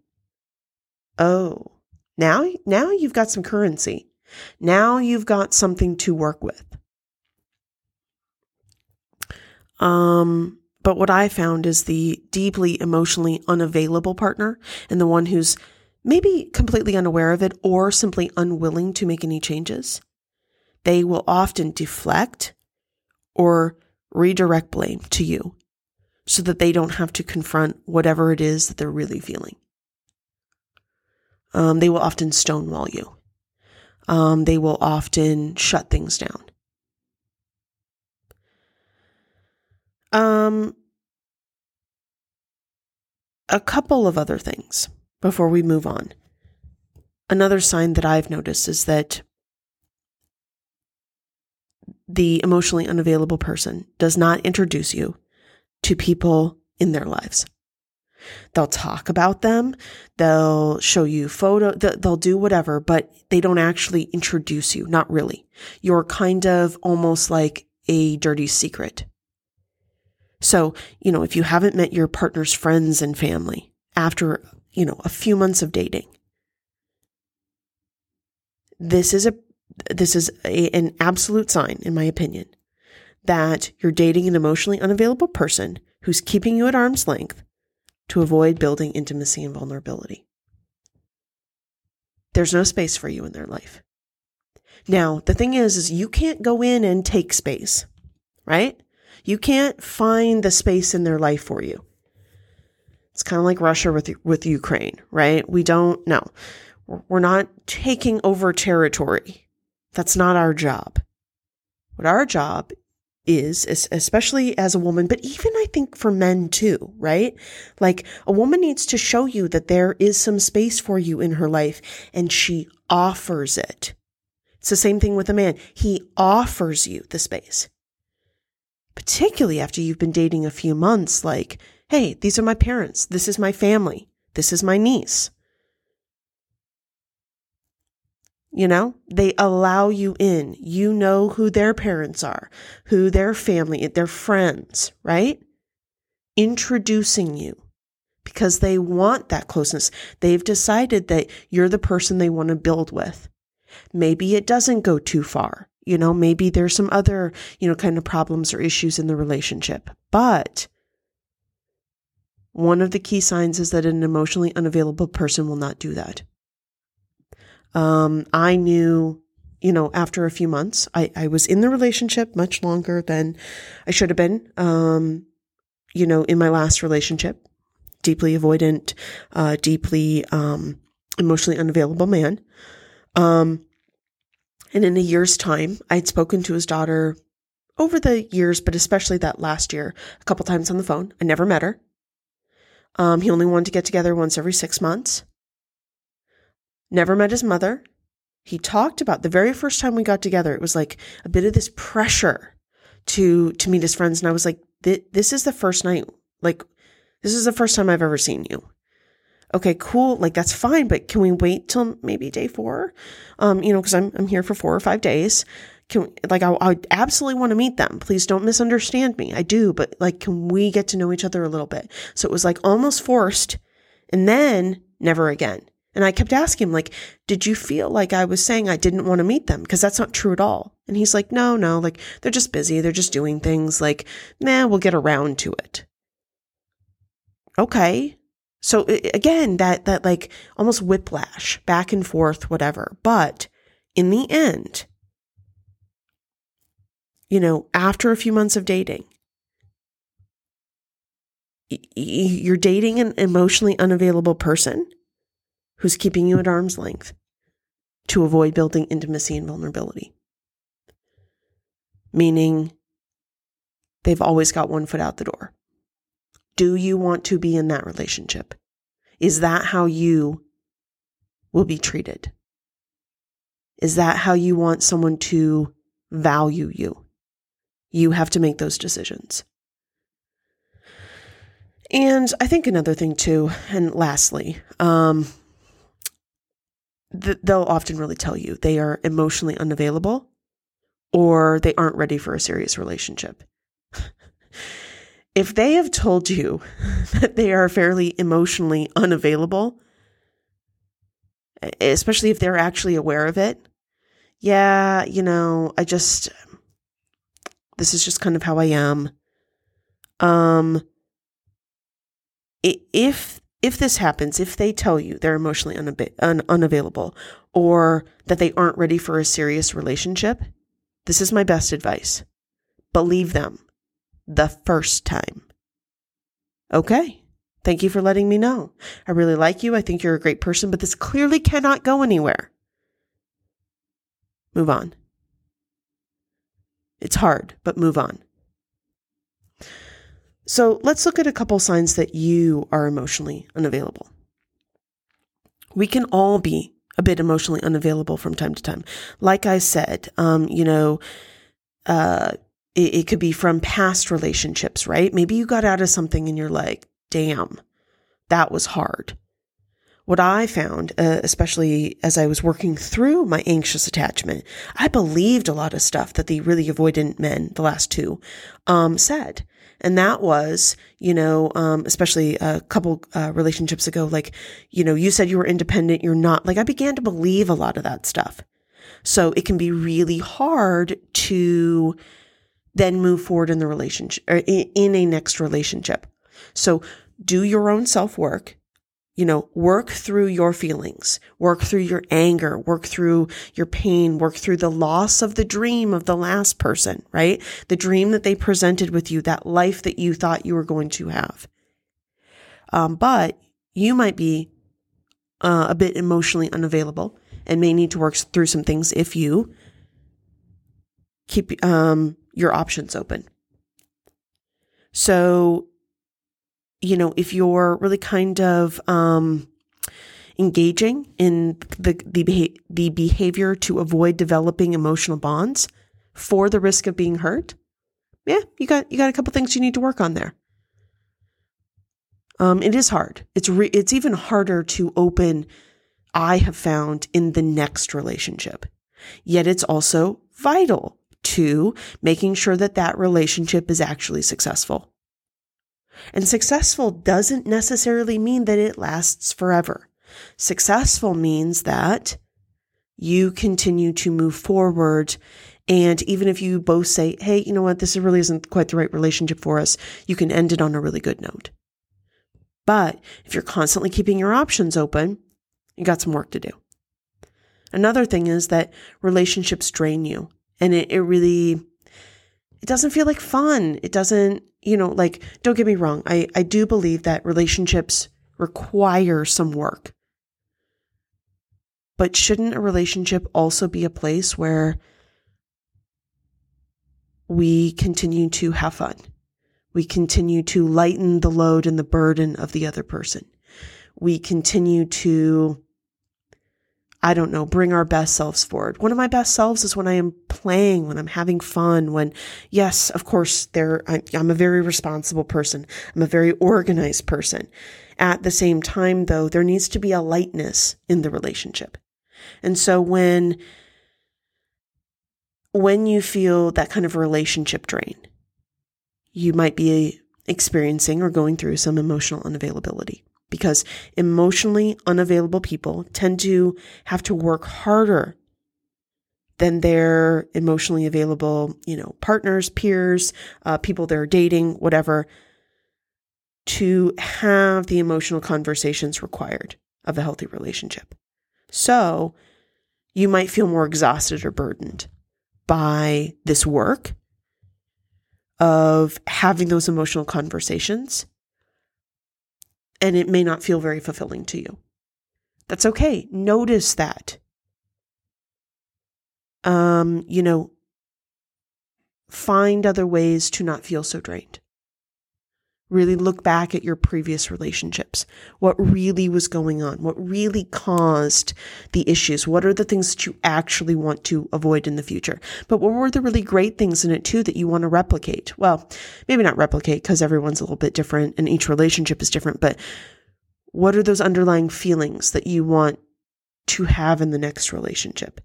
Oh, now, now you've got some currency. Now you've got something to work with. Um, but what I found is the deeply emotionally unavailable partner and the one who's maybe completely unaware of it or simply unwilling to make any changes. They will often deflect or redirect blame to you so that they don't have to confront whatever it is that they're really feeling. Um, they will often stonewall you um, they will often shut things down. Um, a couple of other things before we move on. Another sign that I've noticed is that the emotionally unavailable person does not introduce you to people in their lives. They'll talk about them, they'll show you photo, they'll do whatever, but they don't actually introduce you. Not really. You're kind of almost like a dirty secret. So, you know, if you haven't met your partner's friends and family after, you know, a few months of dating, this is a this is a, an absolute sign in my opinion that you're dating an emotionally unavailable person who's keeping you at arm's length to avoid building intimacy and vulnerability. There's no space for you in their life. Now, the thing is, is you can't go in and take space, right? You can't find the space in their life for you. It's kind of like Russia with, with Ukraine, right? We don't, no, we're not taking over territory. That's not our job. What our job is, especially as a woman, but even I think for men too, right? Like a woman needs to show you that there is some space for you in her life and she offers it. It's the same thing with a man. He offers you the space. Particularly after you've been dating a few months, like, hey, these are my parents. This is my family. This is my niece. You know, they allow you in. You know who their parents are, who their family, their friends, right? Introducing you because they want that closeness. They've decided that you're the person they want to build with. Maybe it doesn't go too far. You know, maybe there's some other, you know, kind of problems or issues in the relationship. But one of the key signs is that an emotionally unavailable person will not do that. Um, I knew, you know, after a few months, I, I was in the relationship much longer than I should have been. Um, you know, in my last relationship, deeply avoidant, uh, deeply, um, emotionally unavailable man. Um, and in a year's time, I had spoken to his daughter over the years, but especially that last year, a couple times on the phone. I never met her. Um, he only wanted to get together once every six months never met his mother. He talked about the very first time we got together, it was like a bit of this pressure to to meet his friends and I was like this is the first night like this is the first time I've ever seen you. Okay, cool. Like that's fine, but can we wait till maybe day 4? Um, you know, cuz I'm I'm here for 4 or 5 days. Can we, like I, I absolutely want to meet them. Please don't misunderstand me. I do, but like can we get to know each other a little bit? So it was like almost forced and then never again. And I kept asking him, like, did you feel like I was saying I didn't want to meet them? Because that's not true at all. And he's like, no, no, like, they're just busy. They're just doing things. Like, nah, we'll get around to it. Okay. So again, that, that like almost whiplash back and forth, whatever. But in the end, you know, after a few months of dating, you're dating an emotionally unavailable person who's keeping you at arm's length to avoid building intimacy and vulnerability. Meaning they've always got one foot out the door. Do you want to be in that relationship? Is that how you will be treated? Is that how you want someone to value you? You have to make those decisions. And I think another thing too, and lastly, um, th- they'll often really tell you they are emotionally unavailable or they aren't ready for a serious relationship. if they have told you that they are fairly emotionally unavailable, especially if they're actually aware of it, yeah, you know, I just, this is just kind of how I am. Um, if if this happens, if they tell you they're emotionally un- unavailable or that they aren't ready for a serious relationship, this is my best advice. Believe them the first time. Okay. Thank you for letting me know. I really like you. I think you're a great person, but this clearly cannot go anywhere. Move on. It's hard, but move on. So let's look at a couple signs that you are emotionally unavailable. We can all be a bit emotionally unavailable from time to time. Like I said, um, you know, uh, it, it could be from past relationships, right? Maybe you got out of something and you're like, damn, that was hard. What I found, uh, especially as I was working through my anxious attachment, I believed a lot of stuff that the really avoidant men, the last two, um, said. And that was, you know, um, especially a couple uh, relationships ago, like, you know, you said you were independent, you're not. Like, I began to believe a lot of that stuff. So it can be really hard to then move forward in the relationship or in a next relationship. So do your own self work. You know, work through your feelings, work through your anger, work through your pain, work through the loss of the dream of the last person, right? The dream that they presented with you, that life that you thought you were going to have. Um, but you might be uh, a bit emotionally unavailable and may need to work through some things if you keep um, your options open. So, you know, if you're really kind of um, engaging in the, the the behavior to avoid developing emotional bonds for the risk of being hurt, yeah, you got you got a couple things you need to work on there. Um, it is hard. It's re- it's even harder to open. I have found in the next relationship, yet it's also vital to making sure that that relationship is actually successful. And successful doesn't necessarily mean that it lasts forever. Successful means that you continue to move forward. And even if you both say, hey, you know what, this really isn't quite the right relationship for us, you can end it on a really good note. But if you're constantly keeping your options open, you got some work to do. Another thing is that relationships drain you and it, it really it doesn't feel like fun. It doesn't, you know, like don't get me wrong. I, I do believe that relationships require some work. But shouldn't a relationship also be a place where we continue to have fun? We continue to lighten the load and the burden of the other person. We continue to I don't know, bring our best selves forward. One of my best selves is when I am playing, when I'm having fun, when, yes, of course, there, I'm a very responsible person. I'm a very organized person. At the same time, though, there needs to be a lightness in the relationship. And so when, when you feel that kind of relationship drain, you might be experiencing or going through some emotional unavailability because emotionally unavailable people tend to have to work harder than their emotionally available, you know, partners, peers, uh, people they're dating, whatever, to have the emotional conversations required of a healthy relationship. So you might feel more exhausted or burdened by this work of having those emotional conversations and it may not feel very fulfilling to you. That's okay. Notice that. Um, you know, find other ways to not feel so drained. Really look back at your previous relationships. What really was going on? What really caused the issues? What are the things that you actually want to avoid in the future? But what were the really great things in it too that you want to replicate? Well, maybe not replicate because everyone's a little bit different and each relationship is different, but what are those underlying feelings that you want to have in the next relationship?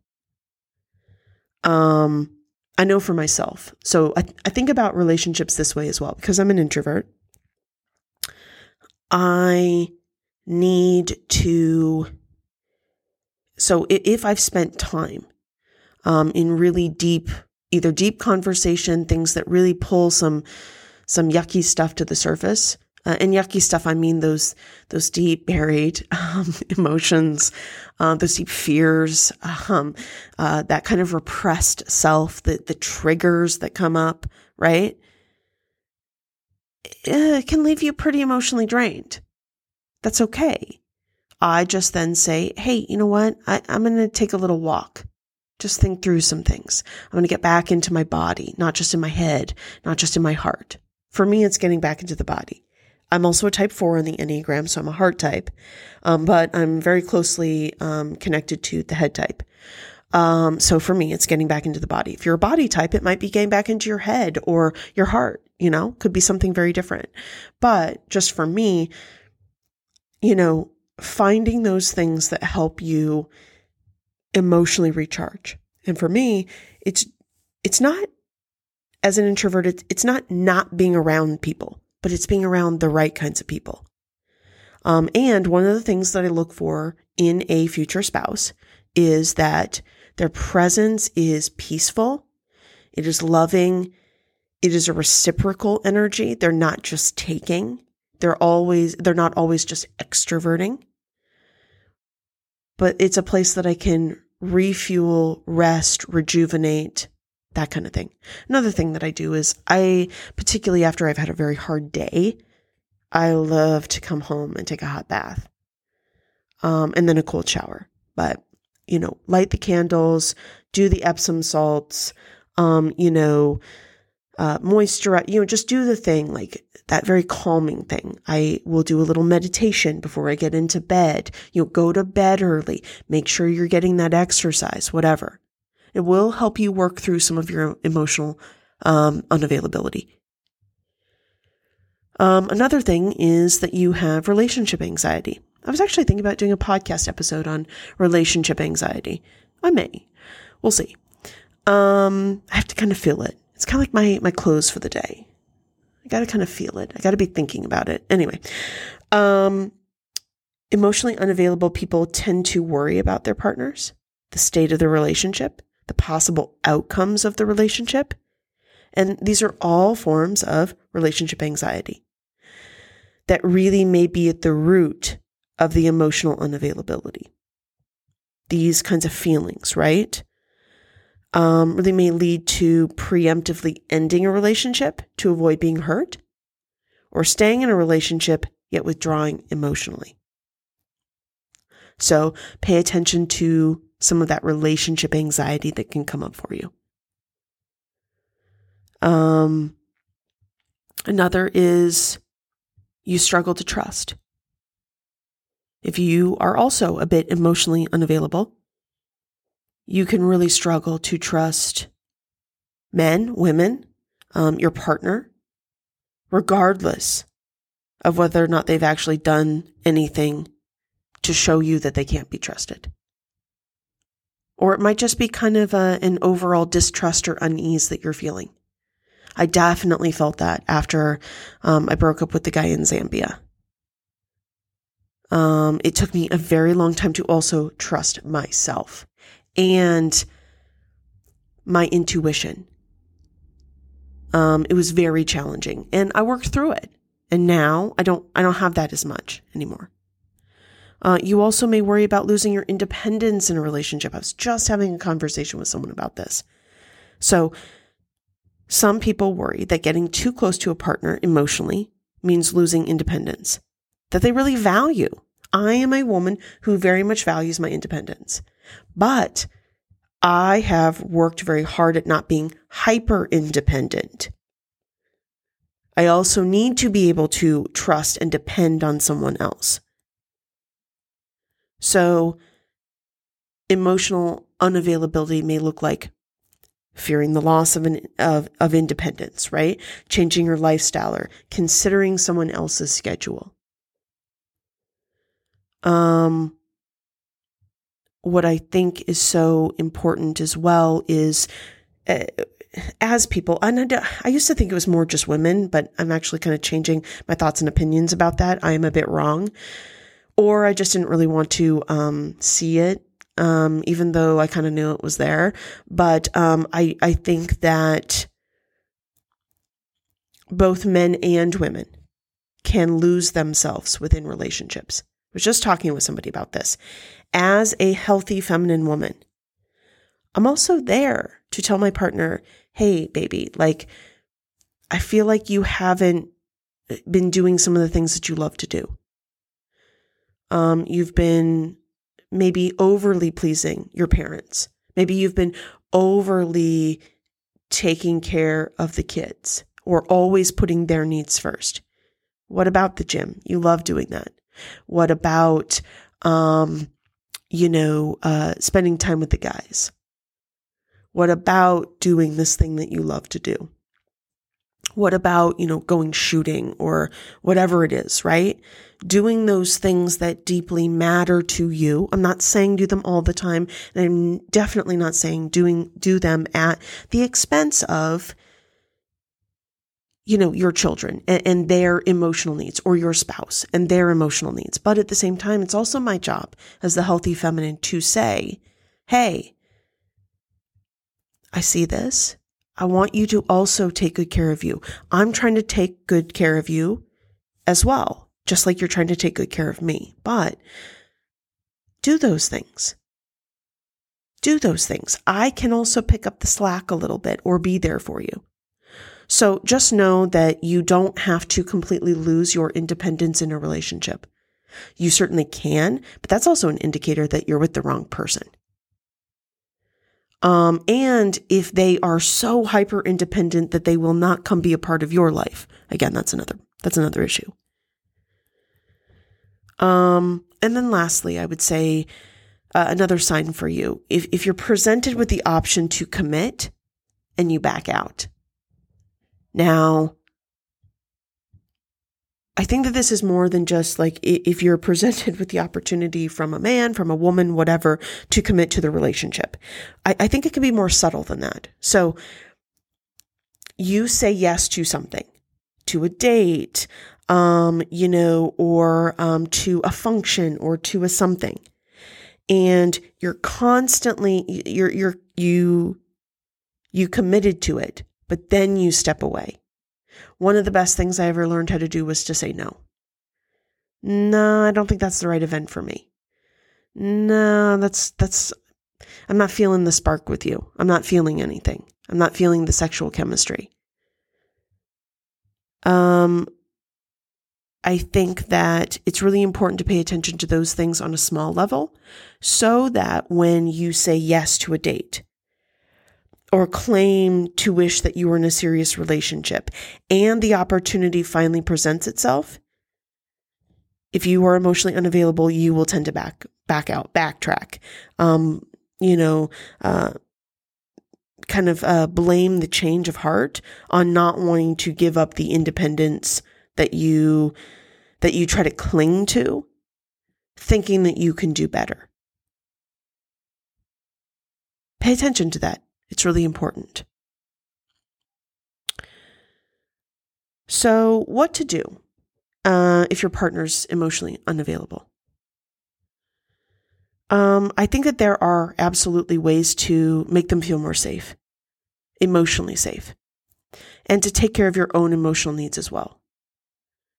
Um, I know for myself. So I, I think about relationships this way as well because I'm an introvert. I need to. So if I've spent time um, in really deep, either deep conversation, things that really pull some some yucky stuff to the surface, uh, and yucky stuff, I mean those those deep buried um, emotions, uh, those deep fears, um, uh, that kind of repressed self, the the triggers that come up, right? It can leave you pretty emotionally drained. That's okay. I just then say, hey, you know what? I, I'm going to take a little walk Just think through some things. I'm going to get back into my body, not just in my head, not just in my heart. For me, it's getting back into the body. I'm also a type four on the Enneagram, so I'm a heart type, um, but I'm very closely um, connected to the head type. Um, so for me, it's getting back into the body. If you're a body type, it might be getting back into your head or your heart, you know, could be something very different. But just for me, you know, finding those things that help you emotionally recharge. And for me, it's, it's not as an introvert, it's, it's not not being around people, but it's being around the right kinds of people. Um, and one of the things that I look for in a future spouse is that their presence is peaceful. It is loving. It is a reciprocal energy. They're not just taking. They're always, they're not always just extroverting, but it's a place that I can refuel, rest, rejuvenate, that kind of thing. Another thing that I do is I, particularly after I've had a very hard day, I love to come home and take a hot bath. Um, and then a cold shower. But you know, light the candles, do the Epsom salts, um, you know, uh, moisturize, you know, just do the thing, like that very calming thing. I will do a little meditation before I get into bed. You know, go to bed early. Make sure you're getting that exercise, whatever. It will help you work through some of your emotional um, unavailability. Um, another thing is that you have relationship anxiety. I was actually thinking about doing a podcast episode on relationship anxiety. I may. We'll see. Um, I have to kind of feel it. It's kind of like my, my clothes for the day. I got to kind of feel it. I got to be thinking about it. Anyway, um, emotionally unavailable people tend to worry about their partners, the state of the relationship, the possible outcomes of the relationship. And these are all forms of relationship anxiety that really may be at the root of the emotional unavailability. These kinds of feelings, right? Um, really may lead to preemptively ending a relationship to avoid being hurt or staying in a relationship yet withdrawing emotionally. So pay attention to some of that relationship anxiety that can come up for you. Um, another is you struggle to trust. If you are also a bit emotionally unavailable, you can really struggle to trust men, women, um, your partner, regardless of whether or not they've actually done anything to show you that they can't be trusted. Or it might just be kind of a, an overall distrust or unease that you're feeling. I definitely felt that after um, I broke up with the guy in Zambia. Um, it took me a very long time to also trust myself and my intuition. Um, it was very challenging and I worked through it. And now I don't, I don't have that as much anymore. Uh, you also may worry about losing your independence in a relationship. I was just having a conversation with someone about this. So some people worry that getting too close to a partner emotionally means losing independence that they really value. I am a woman who very much values my independence, but I have worked very hard at not being hyper independent. I also need to be able to trust and depend on someone else. So, emotional unavailability may look like fearing the loss of, an, of, of independence, right? Changing your lifestyle or considering someone else's schedule. Um, what I think is so important as well is uh, as people, and I, used to think it was more just women, but I'm actually kind of changing my thoughts and opinions about that. I am a bit wrong. Or I just didn't really want to um, see it, um, even though I kind of knew it was there. But um, I, I think that both men and women can lose themselves within relationships was just talking with somebody about this. As a healthy feminine woman, I'm also there to tell my partner, hey, baby, like, I feel like you haven't been doing some of the things that you love to do. Um, you've been maybe overly pleasing your parents, Maybe you've been overly taking care of the kids or always putting their needs first. What about the gym? You love doing that. What about, um, you know, uh, spending time with the guys? What about doing this thing that you love to do? What about, you know, going shooting or whatever it is, right? Doing those things that deeply matter to you. I'm not saying do them all the time. And I'm definitely not saying doing, do them at the expense of, you know, your children and, and, their emotional needs or your spouse and their emotional needs. But at the same time, it's also my job as the healthy feminine to say, Hey, I see this. I want you to also take good care of you. I'm trying to take good care of you as well, just like you're trying to take good care of me. But do those things. Do those things. I can also pick up the slack a little bit or be there for you. So just know that you don't have to completely lose your independence in a relationship. You certainly can, but that's also an indicator that you're with the wrong person. Um, and if they are so hyper independent that they will not come be a part of your life. Again, that's another, that's another issue. Um, and then lastly, I would say uh, another sign for you. If, if you're presented with the option to commit and you back out. Now, I think that this is more than just like if you're presented with the opportunity from a man, from a woman, whatever, to commit to the relationship. I, I think it can be more subtle than that. So you say yes to something, to a date, um, you know, or um, to a function or to a something. And you're constantly, you're, you're, you, you committed to it, but then you step away one of the best things I ever learned how to do was to say no. No, I don't think that's the right event for me. No, that's, that's, I'm not feeling the spark with you. I'm not feeling anything. I'm not feeling the sexual chemistry. Um, I think that it's really important to pay attention to those things on a small level so that when you say yes to a date, or claim to wish that you were in a serious relationship and the opportunity finally presents itself, if you are emotionally unavailable, you will tend to back back out, backtrack. Um, you know, uh, kind of uh, blame the change of heart on not wanting to give up the independence that you that you try to cling to, thinking that you can do better. Pay attention to that. It's really important. So, what to do uh, if your partner's emotionally unavailable? Um, I think that there are absolutely ways to make them feel more safe, emotionally safe, and to take care of your own emotional needs as well.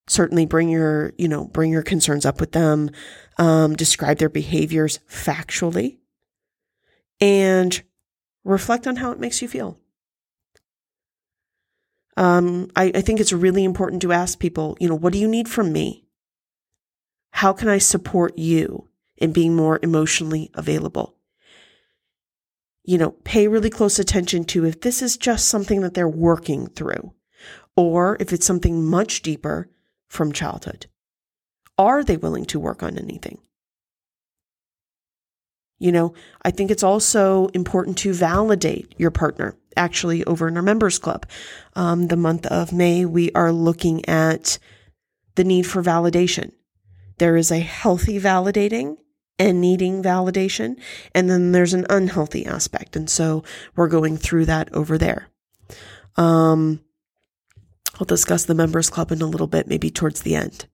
Certainly, bring your you know bring your concerns up with them, um, describe their behaviors factually, and reflect on how it makes you feel. Um, I, I think it's really important to ask people, you know, what do you need from me? How can I support you in being more emotionally available? You know, pay really close attention to if this is just something that they're working through or if it's something much deeper from childhood. Are they willing to work on anything? You know, I think it's also important to validate your partner. Actually, over in our members club, um, the month of May, we are looking at the need for validation. There is a healthy validating and needing validation, and then there's an unhealthy aspect. And so we're going through that over there. Um, I'll discuss the members club in a little bit, maybe towards the end.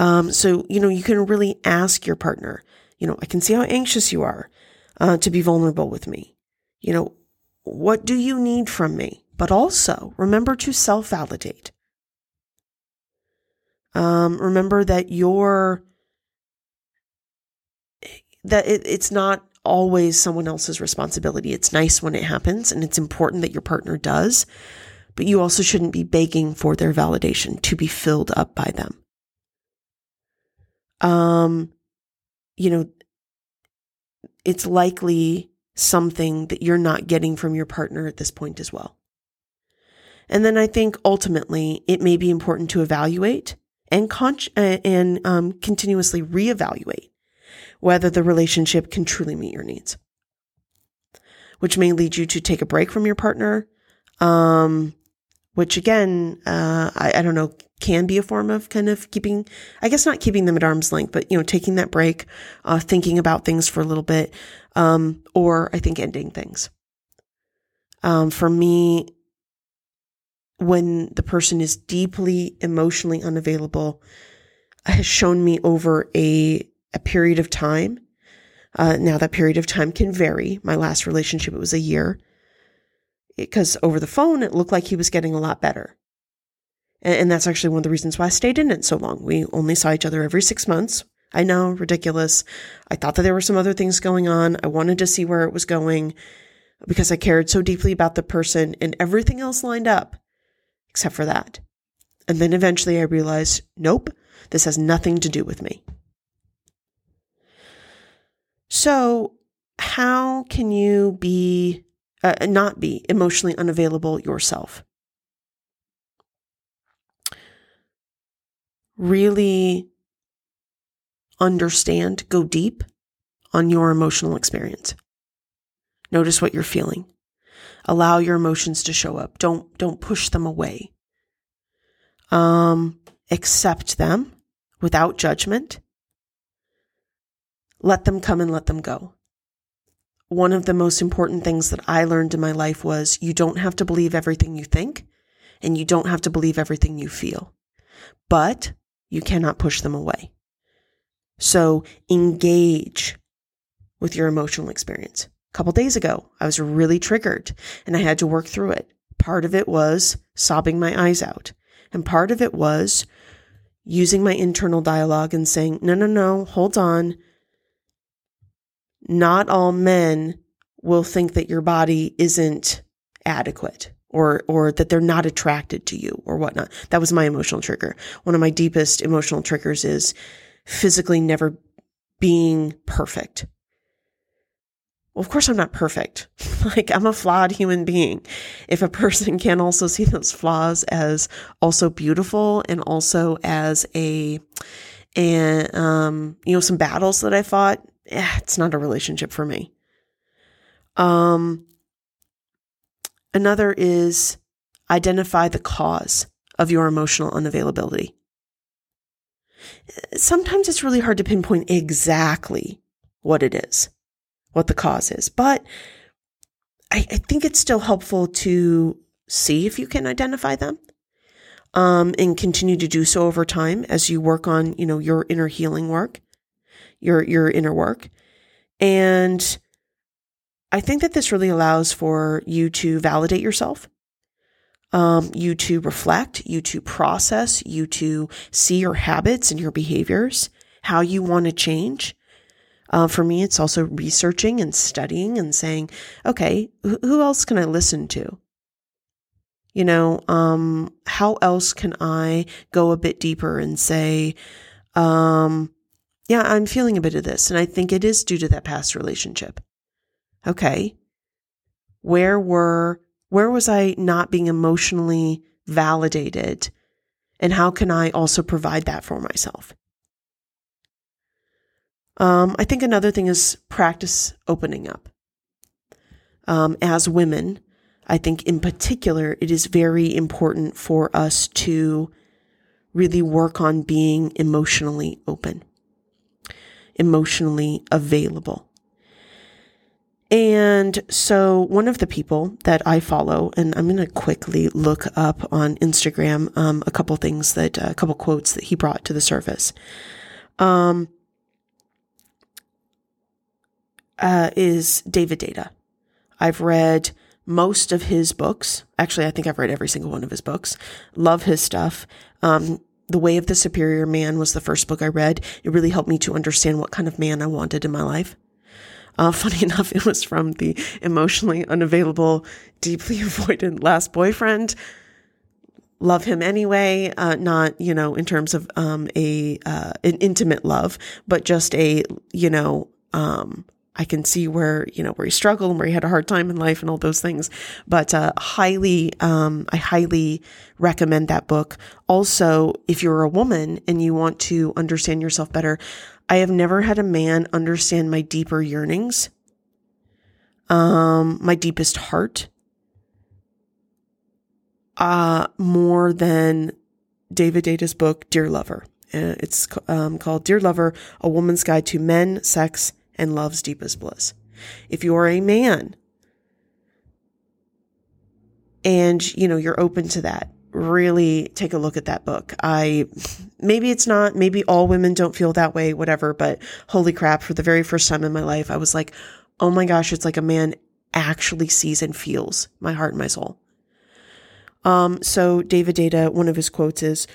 Um, so, you know, you can really ask your partner, you know, I can see how anxious you are uh, to be vulnerable with me. You know, what do you need from me? But also remember to self validate. Um, remember that you're, that it, it's not always someone else's responsibility. It's nice when it happens and it's important that your partner does, but you also shouldn't be begging for their validation to be filled up by them. Um, you know, it's likely something that you're not getting from your partner at this point as well. And then I think ultimately it may be important to evaluate and con- uh, and um, continuously reevaluate whether the relationship can truly meet your needs, which may lead you to take a break from your partner, um, which again, uh, I, I don't know, can be a form of kind of keeping, I guess not keeping them at arm's length, but you know, taking that break, uh, thinking about things for a little bit, um, or I think ending things. Um, for me, when the person is deeply emotionally unavailable, has shown me over a a period of time. Uh, now that period of time can vary. My last relationship, it was a year because over the phone, it looked like he was getting a lot better. And, that's actually one of the reasons why I stayed in it so long. We only saw each other every six months. I know, ridiculous. I thought that there were some other things going on. I wanted to see where it was going because I cared so deeply about the person and everything else lined up except for that. And then eventually I realized, nope, this has nothing to do with me. So, how can you be uh, not be emotionally unavailable yourself? Really understand, go deep on your emotional experience. Notice what you're feeling. Allow your emotions to show up. Don't don't push them away. Um, accept them without judgment. Let them come and let them go. One of the most important things that I learned in my life was you don't have to believe everything you think and you don't have to believe everything you feel, but you cannot push them away. So engage with your emotional experience. A couple days ago, I was really triggered and I had to work through it. Part of it was sobbing my eyes out. And part of it was using my internal dialogue and saying, no, no, no, hold on not all men will think that your body isn't adequate or or that they're not attracted to you or whatnot. That was my emotional trigger. One of my deepest emotional triggers is physically never being perfect. Well, of course I'm not perfect. like I'm a flawed human being. If a person can also see those flaws as also beautiful and also as a and um you know some battles that I fought eh, it's not a relationship for me. Um, another is identify the cause of your emotional unavailability. Sometimes it's really hard to pinpoint exactly what it is, what the cause is, but I, I think it's still helpful to see if you can identify them. Um, and continue to do so over time as you work on, you know, your inner healing work your your inner work. And I think that this really allows for you to validate yourself, um, you to reflect, you to process, you to see your habits and your behaviors, how you want to change. Uh, for me, it's also researching and studying and saying, okay, who else can I listen to? You know, um, how else can I go a bit deeper and say, um, yeah, I'm feeling a bit of this, and I think it is due to that past relationship. Okay. Where were, where was I not being emotionally validated? And how can I also provide that for myself? Um, I think another thing is practice opening up. Um, as women, I think in particular, it is very important for us to really work on being emotionally open emotionally available. And so one of the people that I follow, and I'm going to quickly look up on Instagram um, a couple things that, uh, a couple quotes that he brought to the surface, um, uh, is David Deida. I've read most of his books. Actually, I think I've read every single one of his books. Love his stuff. Um, the Way of the Superior Man was the first book I read. It really helped me to understand what kind of man I wanted in my life. Uh, funny enough, it was from the emotionally unavailable, deeply avoidant last boyfriend. Love him anyway, uh, not you know in terms of um, a uh, an intimate love, but just a you know um, I can see where, you know, where he struggled and where he had a hard time in life and all those things. But, uh, highly, um, I highly recommend that book. Also, if you're a woman and you want to understand yourself better, I have never had a man understand my deeper yearnings, um, my deepest heart, uh, more than David Deida's book, Dear Lover. Uh, it's um, called Dear Lover, A Woman's Guide to Men, Sex, and Love's Deepest Bliss. If you're a man and, you know, you're open to that, really take a look at that book. I, maybe it's not, maybe all women don't feel that way, whatever, but holy crap, for the very first time in my life, I was like, oh my gosh, it's like a man actually sees and feels my heart and my soul. Um, so David Deida, one of his quotes is,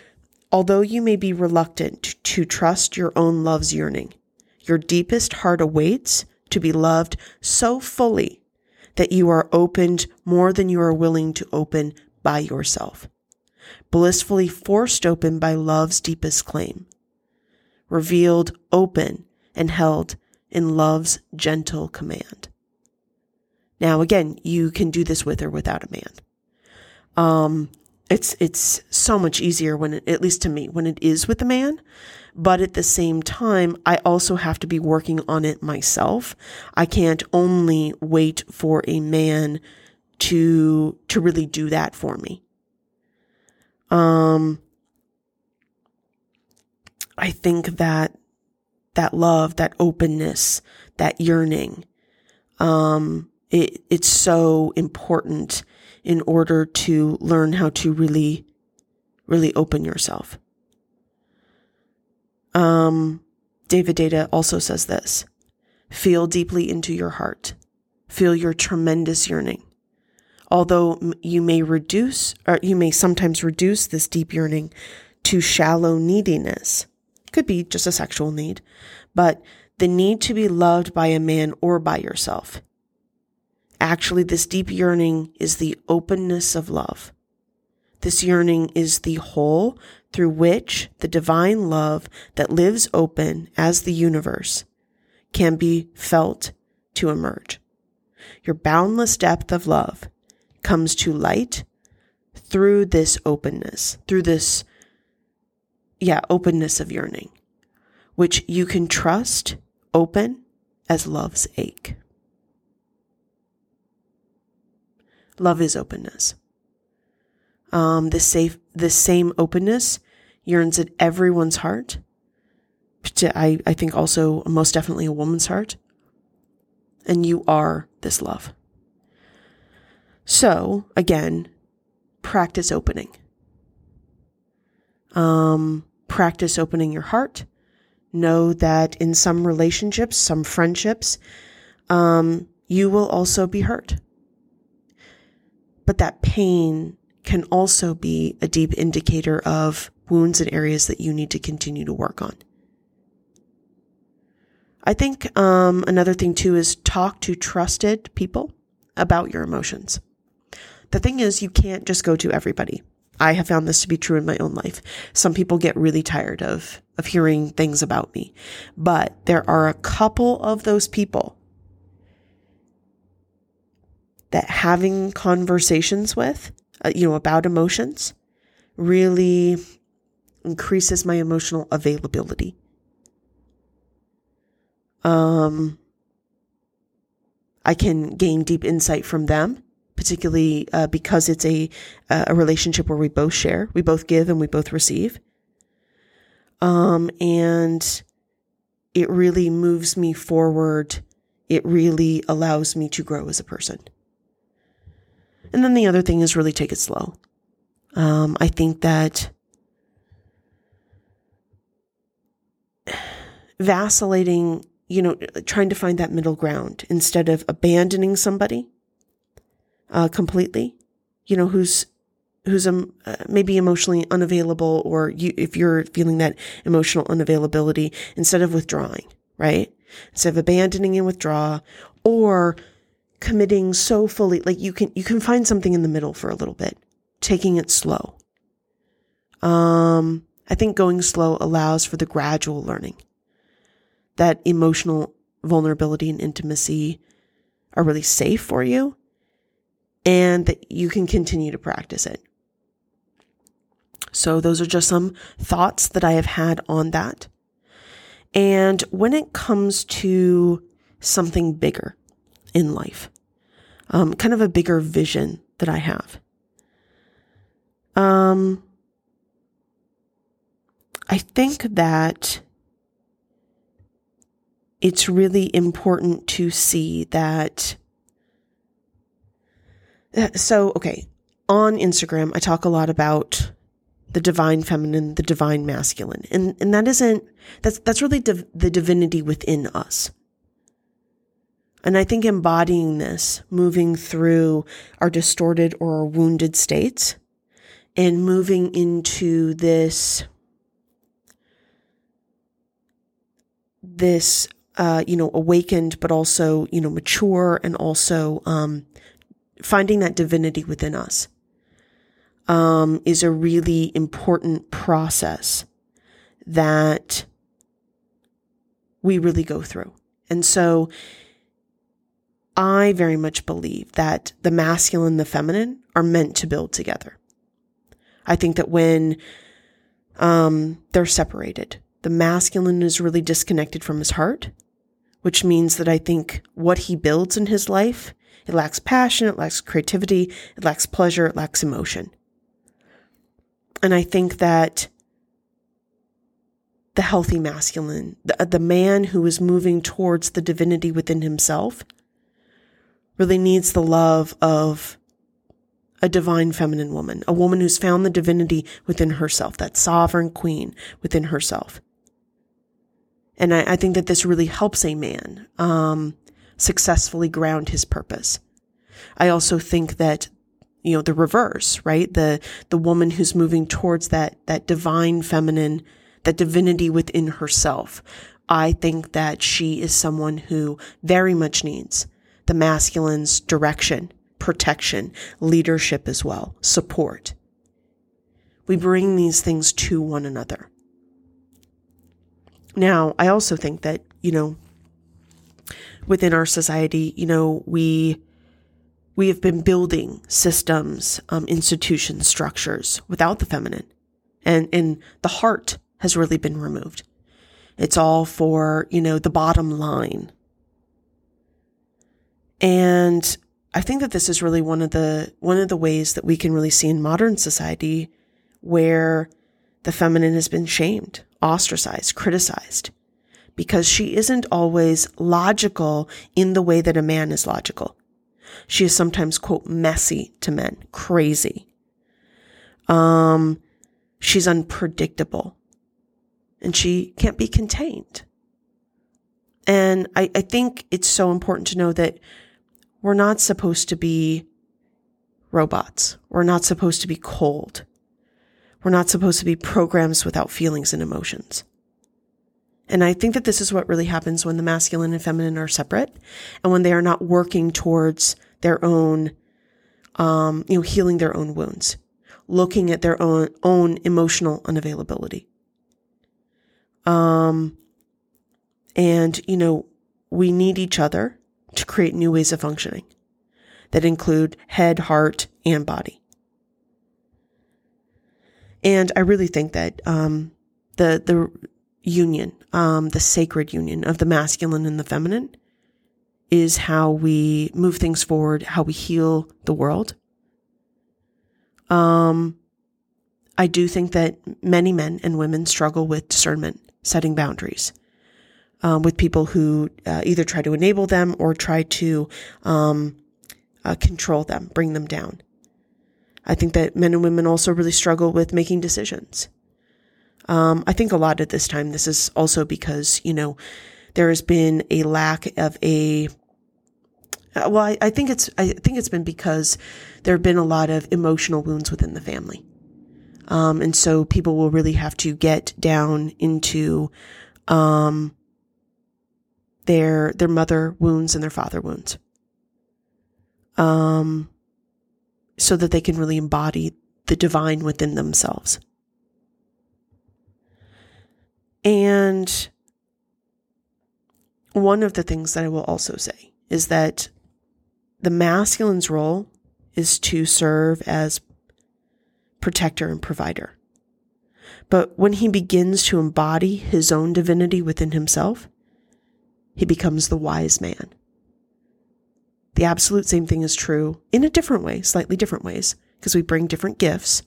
although you may be reluctant to trust your own love's yearning, your deepest heart awaits to be loved so fully that you are opened more than you are willing to open by yourself. Blissfully forced open by love's deepest claim. Revealed open and held in love's gentle command. Now, again, you can do this with or without a man. Um, it's, it's so much easier when it, at least to me, when it is with a man. But at the same time, I also have to be working on it myself. I can't only wait for a man to, to really do that for me. Um, I think that that love, that openness, that yearning, um, it, it's so important in order to learn how to really, really open yourself. Um, David Deida also says this feel deeply into your heart, feel your tremendous yearning. Although you may reduce, or you may sometimes reduce this deep yearning to shallow neediness, could be just a sexual need, but the need to be loved by a man or by yourself Actually, this deep yearning is the openness of love. This yearning is the hole through which the divine love that lives open as the universe can be felt to emerge. Your boundless depth of love comes to light through this openness, through this, yeah, openness of yearning, which you can trust open as love's ache. Love is openness. Um, this safe, this same openness yearns at everyone's heart. I, I think also most definitely a woman's heart. And you are this love. So again, practice opening. Um, practice opening your heart. Know that in some relationships, some friendships, um, you will also be hurt. But that pain can also be a deep indicator of wounds and areas that you need to continue to work on. I think um, another thing too is talk to trusted people about your emotions. The thing is, you can't just go to everybody. I have found this to be true in my own life. Some people get really tired of, of hearing things about me, but there are a couple of those people that having conversations with, uh, you know, about emotions really increases my emotional availability. Um, I can gain deep insight from them, particularly uh, because it's a a relationship where we both share, we both give, and we both receive. Um, and it really moves me forward. It really allows me to grow as a person. And then the other thing is really take it slow. Um, I think that vacillating, you know, trying to find that middle ground instead of abandoning somebody uh, completely, you know, who's who's um, uh, maybe emotionally unavailable, or you, if you're feeling that emotional unavailability, instead of withdrawing, right? Instead of abandoning and withdraw, or committing so fully like you can you can find something in the middle for a little bit. Taking it slow. Um i think going slow allows for the gradual learning. That emotional vulnerability and intimacy are really safe for you and that you can continue to practice it. So, those are just some thoughts that I have had on that. And when it comes to something bigger in life, um, kind of a bigger vision that I have, um, I think that it's really important to see that. Uh, so, okay, on Instagram, I talk a lot about the divine feminine, the divine masculine. And, and that isn't, that's, that's really div- the divinity within us. And I think embodying this, moving through our distorted or our wounded states and moving into this, this uh, you know, awakened, but also, you know, mature and also um, finding that divinity within us um, is a really important process that we really go through. And so I very much believe that the masculine and the feminine are meant to build together. I think that when um, they're separated, the masculine is really disconnected from his heart which means that I think what he builds in his life, it lacks passion, it lacks creativity, it lacks pleasure, it lacks emotion. And I think that the healthy masculine, the, the man who is moving towards the divinity within himself, really needs the love of a divine feminine woman, a woman who's found the divinity within herself, that sovereign queen within herself. And I, I think that this really helps a man um, successfully ground his purpose. I also think that you know the reverse, right? The the woman who's moving towards that that divine feminine, that divinity within herself. I think that she is someone who very much needs the masculine's direction, protection, leadership as well, support. We bring these things to one another. Now, I also think that, you know, within our society, you know, we we have been building systems, um, institutions, structures without the feminine, and and the heart has really been removed. It's all for you know the bottom line, and I think that this is really one of the one of the ways that we can really see in modern society where the feminine has been shamed ostracized, criticized, because she isn't always logical in the way that a man is logical. She is sometimes, quote, messy to men, crazy. Um, she's unpredictable and she can't be contained. And I, I think it's so important to know that we're not supposed to be robots. We're not supposed to be cold. We're not supposed to be programs without feelings and emotions. And I think that this is what really happens when the masculine and feminine are separate and when they are not working towards their own, um, you know, healing their own wounds, looking at their own, own emotional unavailability. Um, and, you know, we need each other to create new ways of functioning that include head, heart, and body. And I really think that um, the the union, um, the sacred union of the masculine and the feminine, is how we move things forward, how we heal the world. Um, I do think that many men and women struggle with discernment, setting boundaries. Um, with people who uh, either try to enable them or try to um, uh, control them, bring them down. I think that men and women also really struggle with making decisions. Um, I think a lot at this time, this is also because, you know, there has been a lack of a, uh, well, I, I think it's, I think it's been because there have been a lot of emotional wounds within the family. Um, and so people will really have to get down into, um, their, their mother wounds and their father wounds. Um, so that they can really embody the divine within themselves. And one of the things that I will also say is that the masculine's role is to serve as protector and provider. But when he begins to embody his own divinity within himself, he becomes the wise man. The absolute same thing is true in a different way, slightly different ways, because we bring different gifts.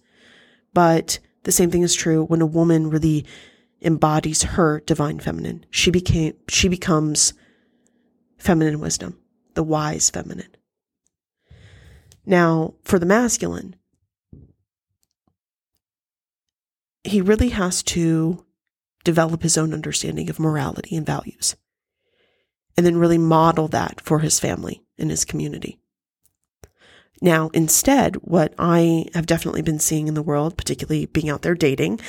But the same thing is true when a woman really embodies her divine feminine. She became, she becomes feminine wisdom, the wise feminine. Now, for the masculine, he really has to develop his own understanding of morality and values, and then really model that for his family and his community. Now, instead, what I have definitely been seeing in the world, particularly being out there dating,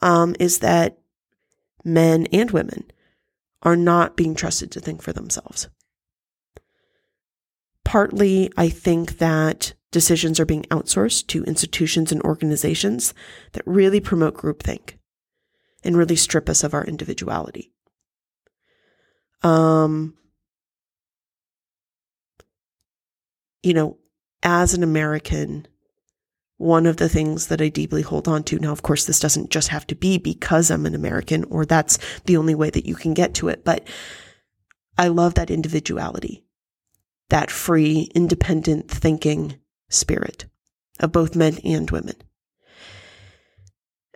um, is that men and women are not being trusted to think for themselves. Partly, I think that decisions are being outsourced to institutions and organizations that really promote groupthink and really strip us of our individuality. Um, you know, as an American, one of the things that I deeply hold on to now, of course, this doesn't just have to be because I'm an American or that's the only way that you can get to it, but I love that individuality, that free, independent thinking spirit of both men and women.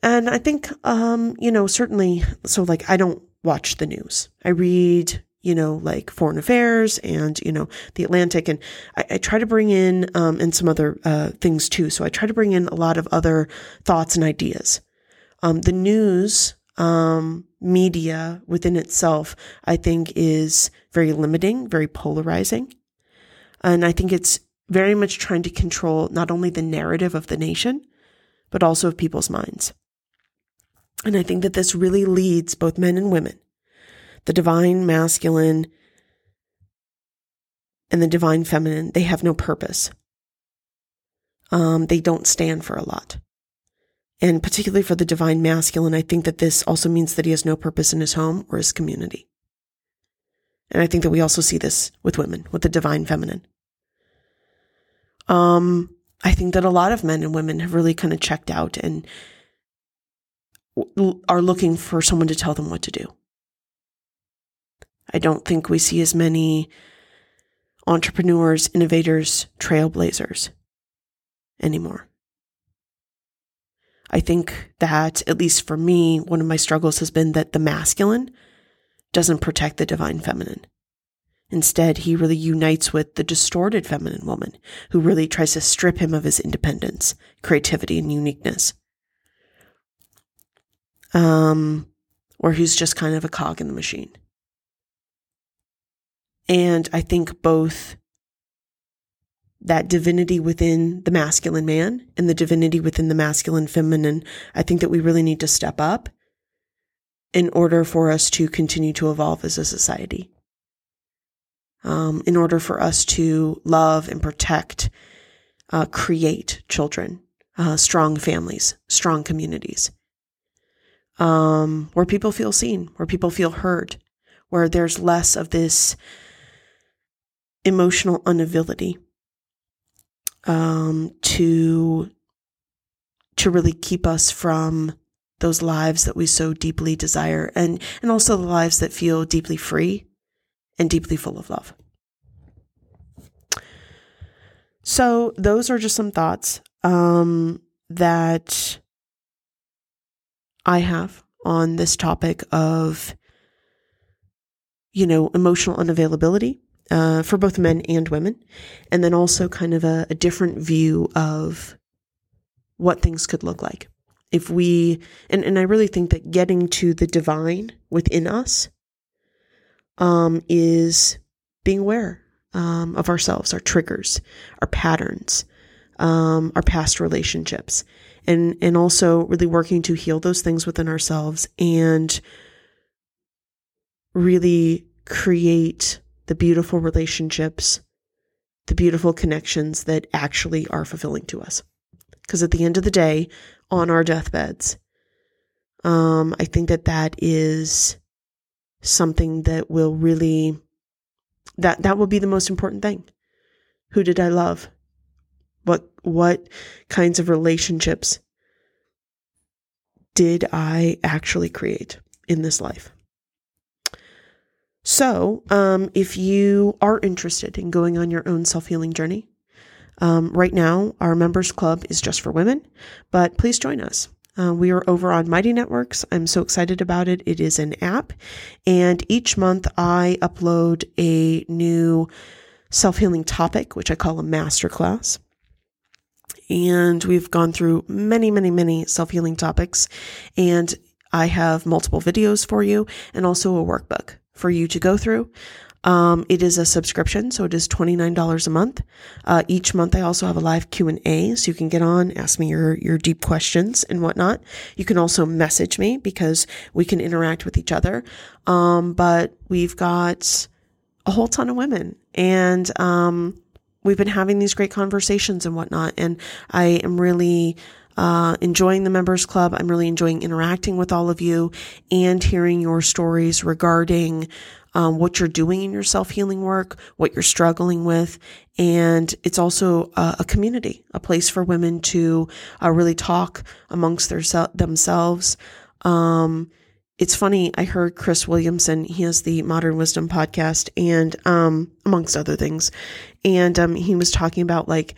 And I think, um, you know, certainly, so like I don't watch the news. I read, you know, like foreign affairs and, you know, the Atlantic. And I, I try to bring in, um, and some other, uh, things too. So I try to bring in a lot of other thoughts and ideas. Um, the news, um, media within itself, I think is very limiting, very polarizing. And I think it's very much trying to control not only the narrative of the nation, but also of people's minds. And I think that this really leads both men and women, the divine masculine and the divine feminine, they have no purpose. Um, they don't stand for a lot. And particularly for the divine masculine, I think that this also means that he has no purpose in his home or his community. And I think that we also see this with women, with the divine feminine. Um, I think that a lot of men and women have really kind of checked out and are looking for someone to tell them what to do. I don't think we see as many entrepreneurs, innovators, trailblazers anymore. I think that, at least for me, one of my struggles has been that the masculine doesn't protect the divine feminine. Instead, he really unites with the distorted feminine woman who really tries to strip him of his independence, creativity, and uniqueness. Um, or he's just kind of a cog in the machine. And I think both that divinity within the masculine man and the divinity within the masculine feminine, I think that we really need to step up in order for us to continue to evolve as a society. Um, in order for us to love and protect, uh, create children, uh, strong families, strong communities, um, where people feel seen, where people feel heard, where there's less of this emotional unavailability um, to to really keep us from those lives that we so deeply desire and and also the lives that feel deeply free and deeply full of love. So, those are just some thoughts um, that I have on this topic of, you know, emotional unavailability uh, for both men and women, and then also kind of a, a different view of what things could look like. If we and, and i really think that getting to the divine within us um, is being aware um, of ourselves, our triggers, our patterns, um, our past relationships, and and also really working to heal those things within ourselves and really create the beautiful relationships, the beautiful connections that actually are fulfilling to us. Because at the end of the day, on our deathbeds, um, I think that that is something that will really that that will be the most important thing. Who did I love? What what kinds of relationships did I actually create in this life? So, um, if you are interested in going on your own self healing journey, um, right now our members club is just for women, but please join us. Uh, we are over on Mighty Networks. I'm so excited about it. It is an app, and each month I upload a new self healing topic, which I call a masterclass. And we've gone through many, many, many self healing topics, and I have multiple videos for you and also a workbook for you to go through. Um, it is a subscription, so it is $29 a month. Uh, each month I also have a live Q&A, so you can get on, ask me your, your deep questions and whatnot. You can also message me because we can interact with each other. Um, but we've got a whole ton of women and, um, we've been having these great conversations and whatnot. And I am really, uh, enjoying the members club. I'm really enjoying interacting with all of you and hearing your stories regarding um, what you're doing in your self healing work, what you're struggling with. And it's also a, a community, a place for women to uh, really talk amongst their, themselves. Um, it's funny. I heard Chris Williamson. He has the Modern Wisdom podcast, and um, amongst other things, and um, he was talking about like,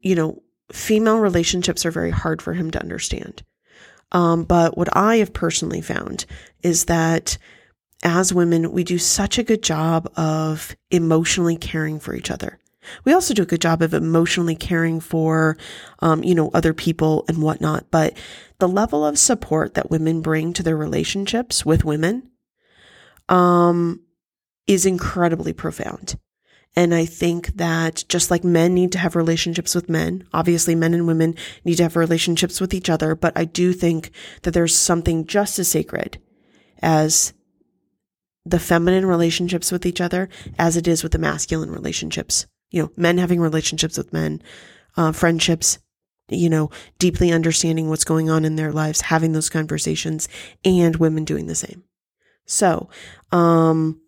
you know, female relationships are very hard for him to understand. Um, but what I have personally found is that as women, we do such a good job of emotionally caring for each other. We also do a good job of emotionally caring for, um, you know, other people and whatnot. But the level of support that women bring to their relationships with women, um, is incredibly profound. And I think that just like men need to have relationships with men, obviously men and women need to have relationships with each other. But I do think that there's something just as sacred as the feminine relationships with each other as it is with the masculine relationships. You know, men having relationships with men, uh, friendships, you know, deeply understanding what's going on in their lives, having those conversations, and women doing the same. So, um,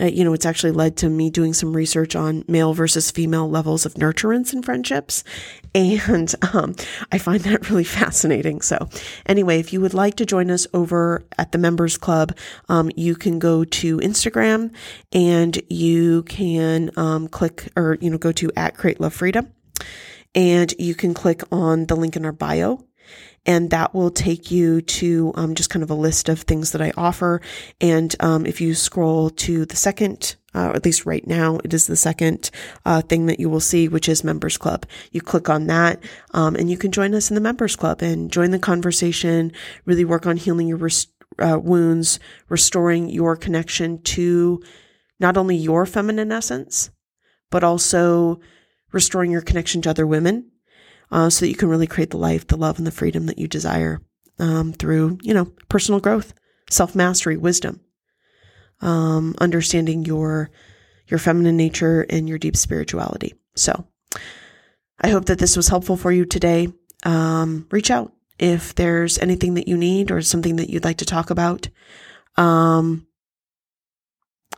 uh, you know, it's actually led to me doing some research on male versus female levels of nurturance in friendships. And um, I find that really fascinating. So, anyway, if you would like to join us over at the Members Club, um, you can go to Instagram and you can um, click or, you know, go to at Create Love Freedom and you can click on the link in our bio and that will take you to um, just kind of a list of things that I offer. And um, if you scroll to the second, uh, at least right now, it is the second uh, thing that you will see, which is Members Club. You click on that, um, and you can join us in the Members Club and join the conversation. Really work on healing your uh, wounds, restoring your connection to not only your feminine essence, but also restoring your connection to other women uh, so that you can really create the life, the love, and the freedom that you desire um, through, you know, personal growth, self mastery, wisdom, um, understanding your your feminine nature and your deep spirituality. So, I hope that this was helpful for you today. Um, reach out if there's anything that you need or something that you'd like to talk about. Um,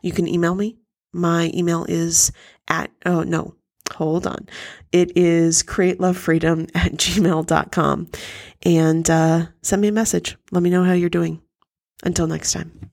you can email me. My email is at, oh no, hold on. It is createlovefreedom at gmail.com. And uh, send me a message. Let me know how you're doing. Until next time.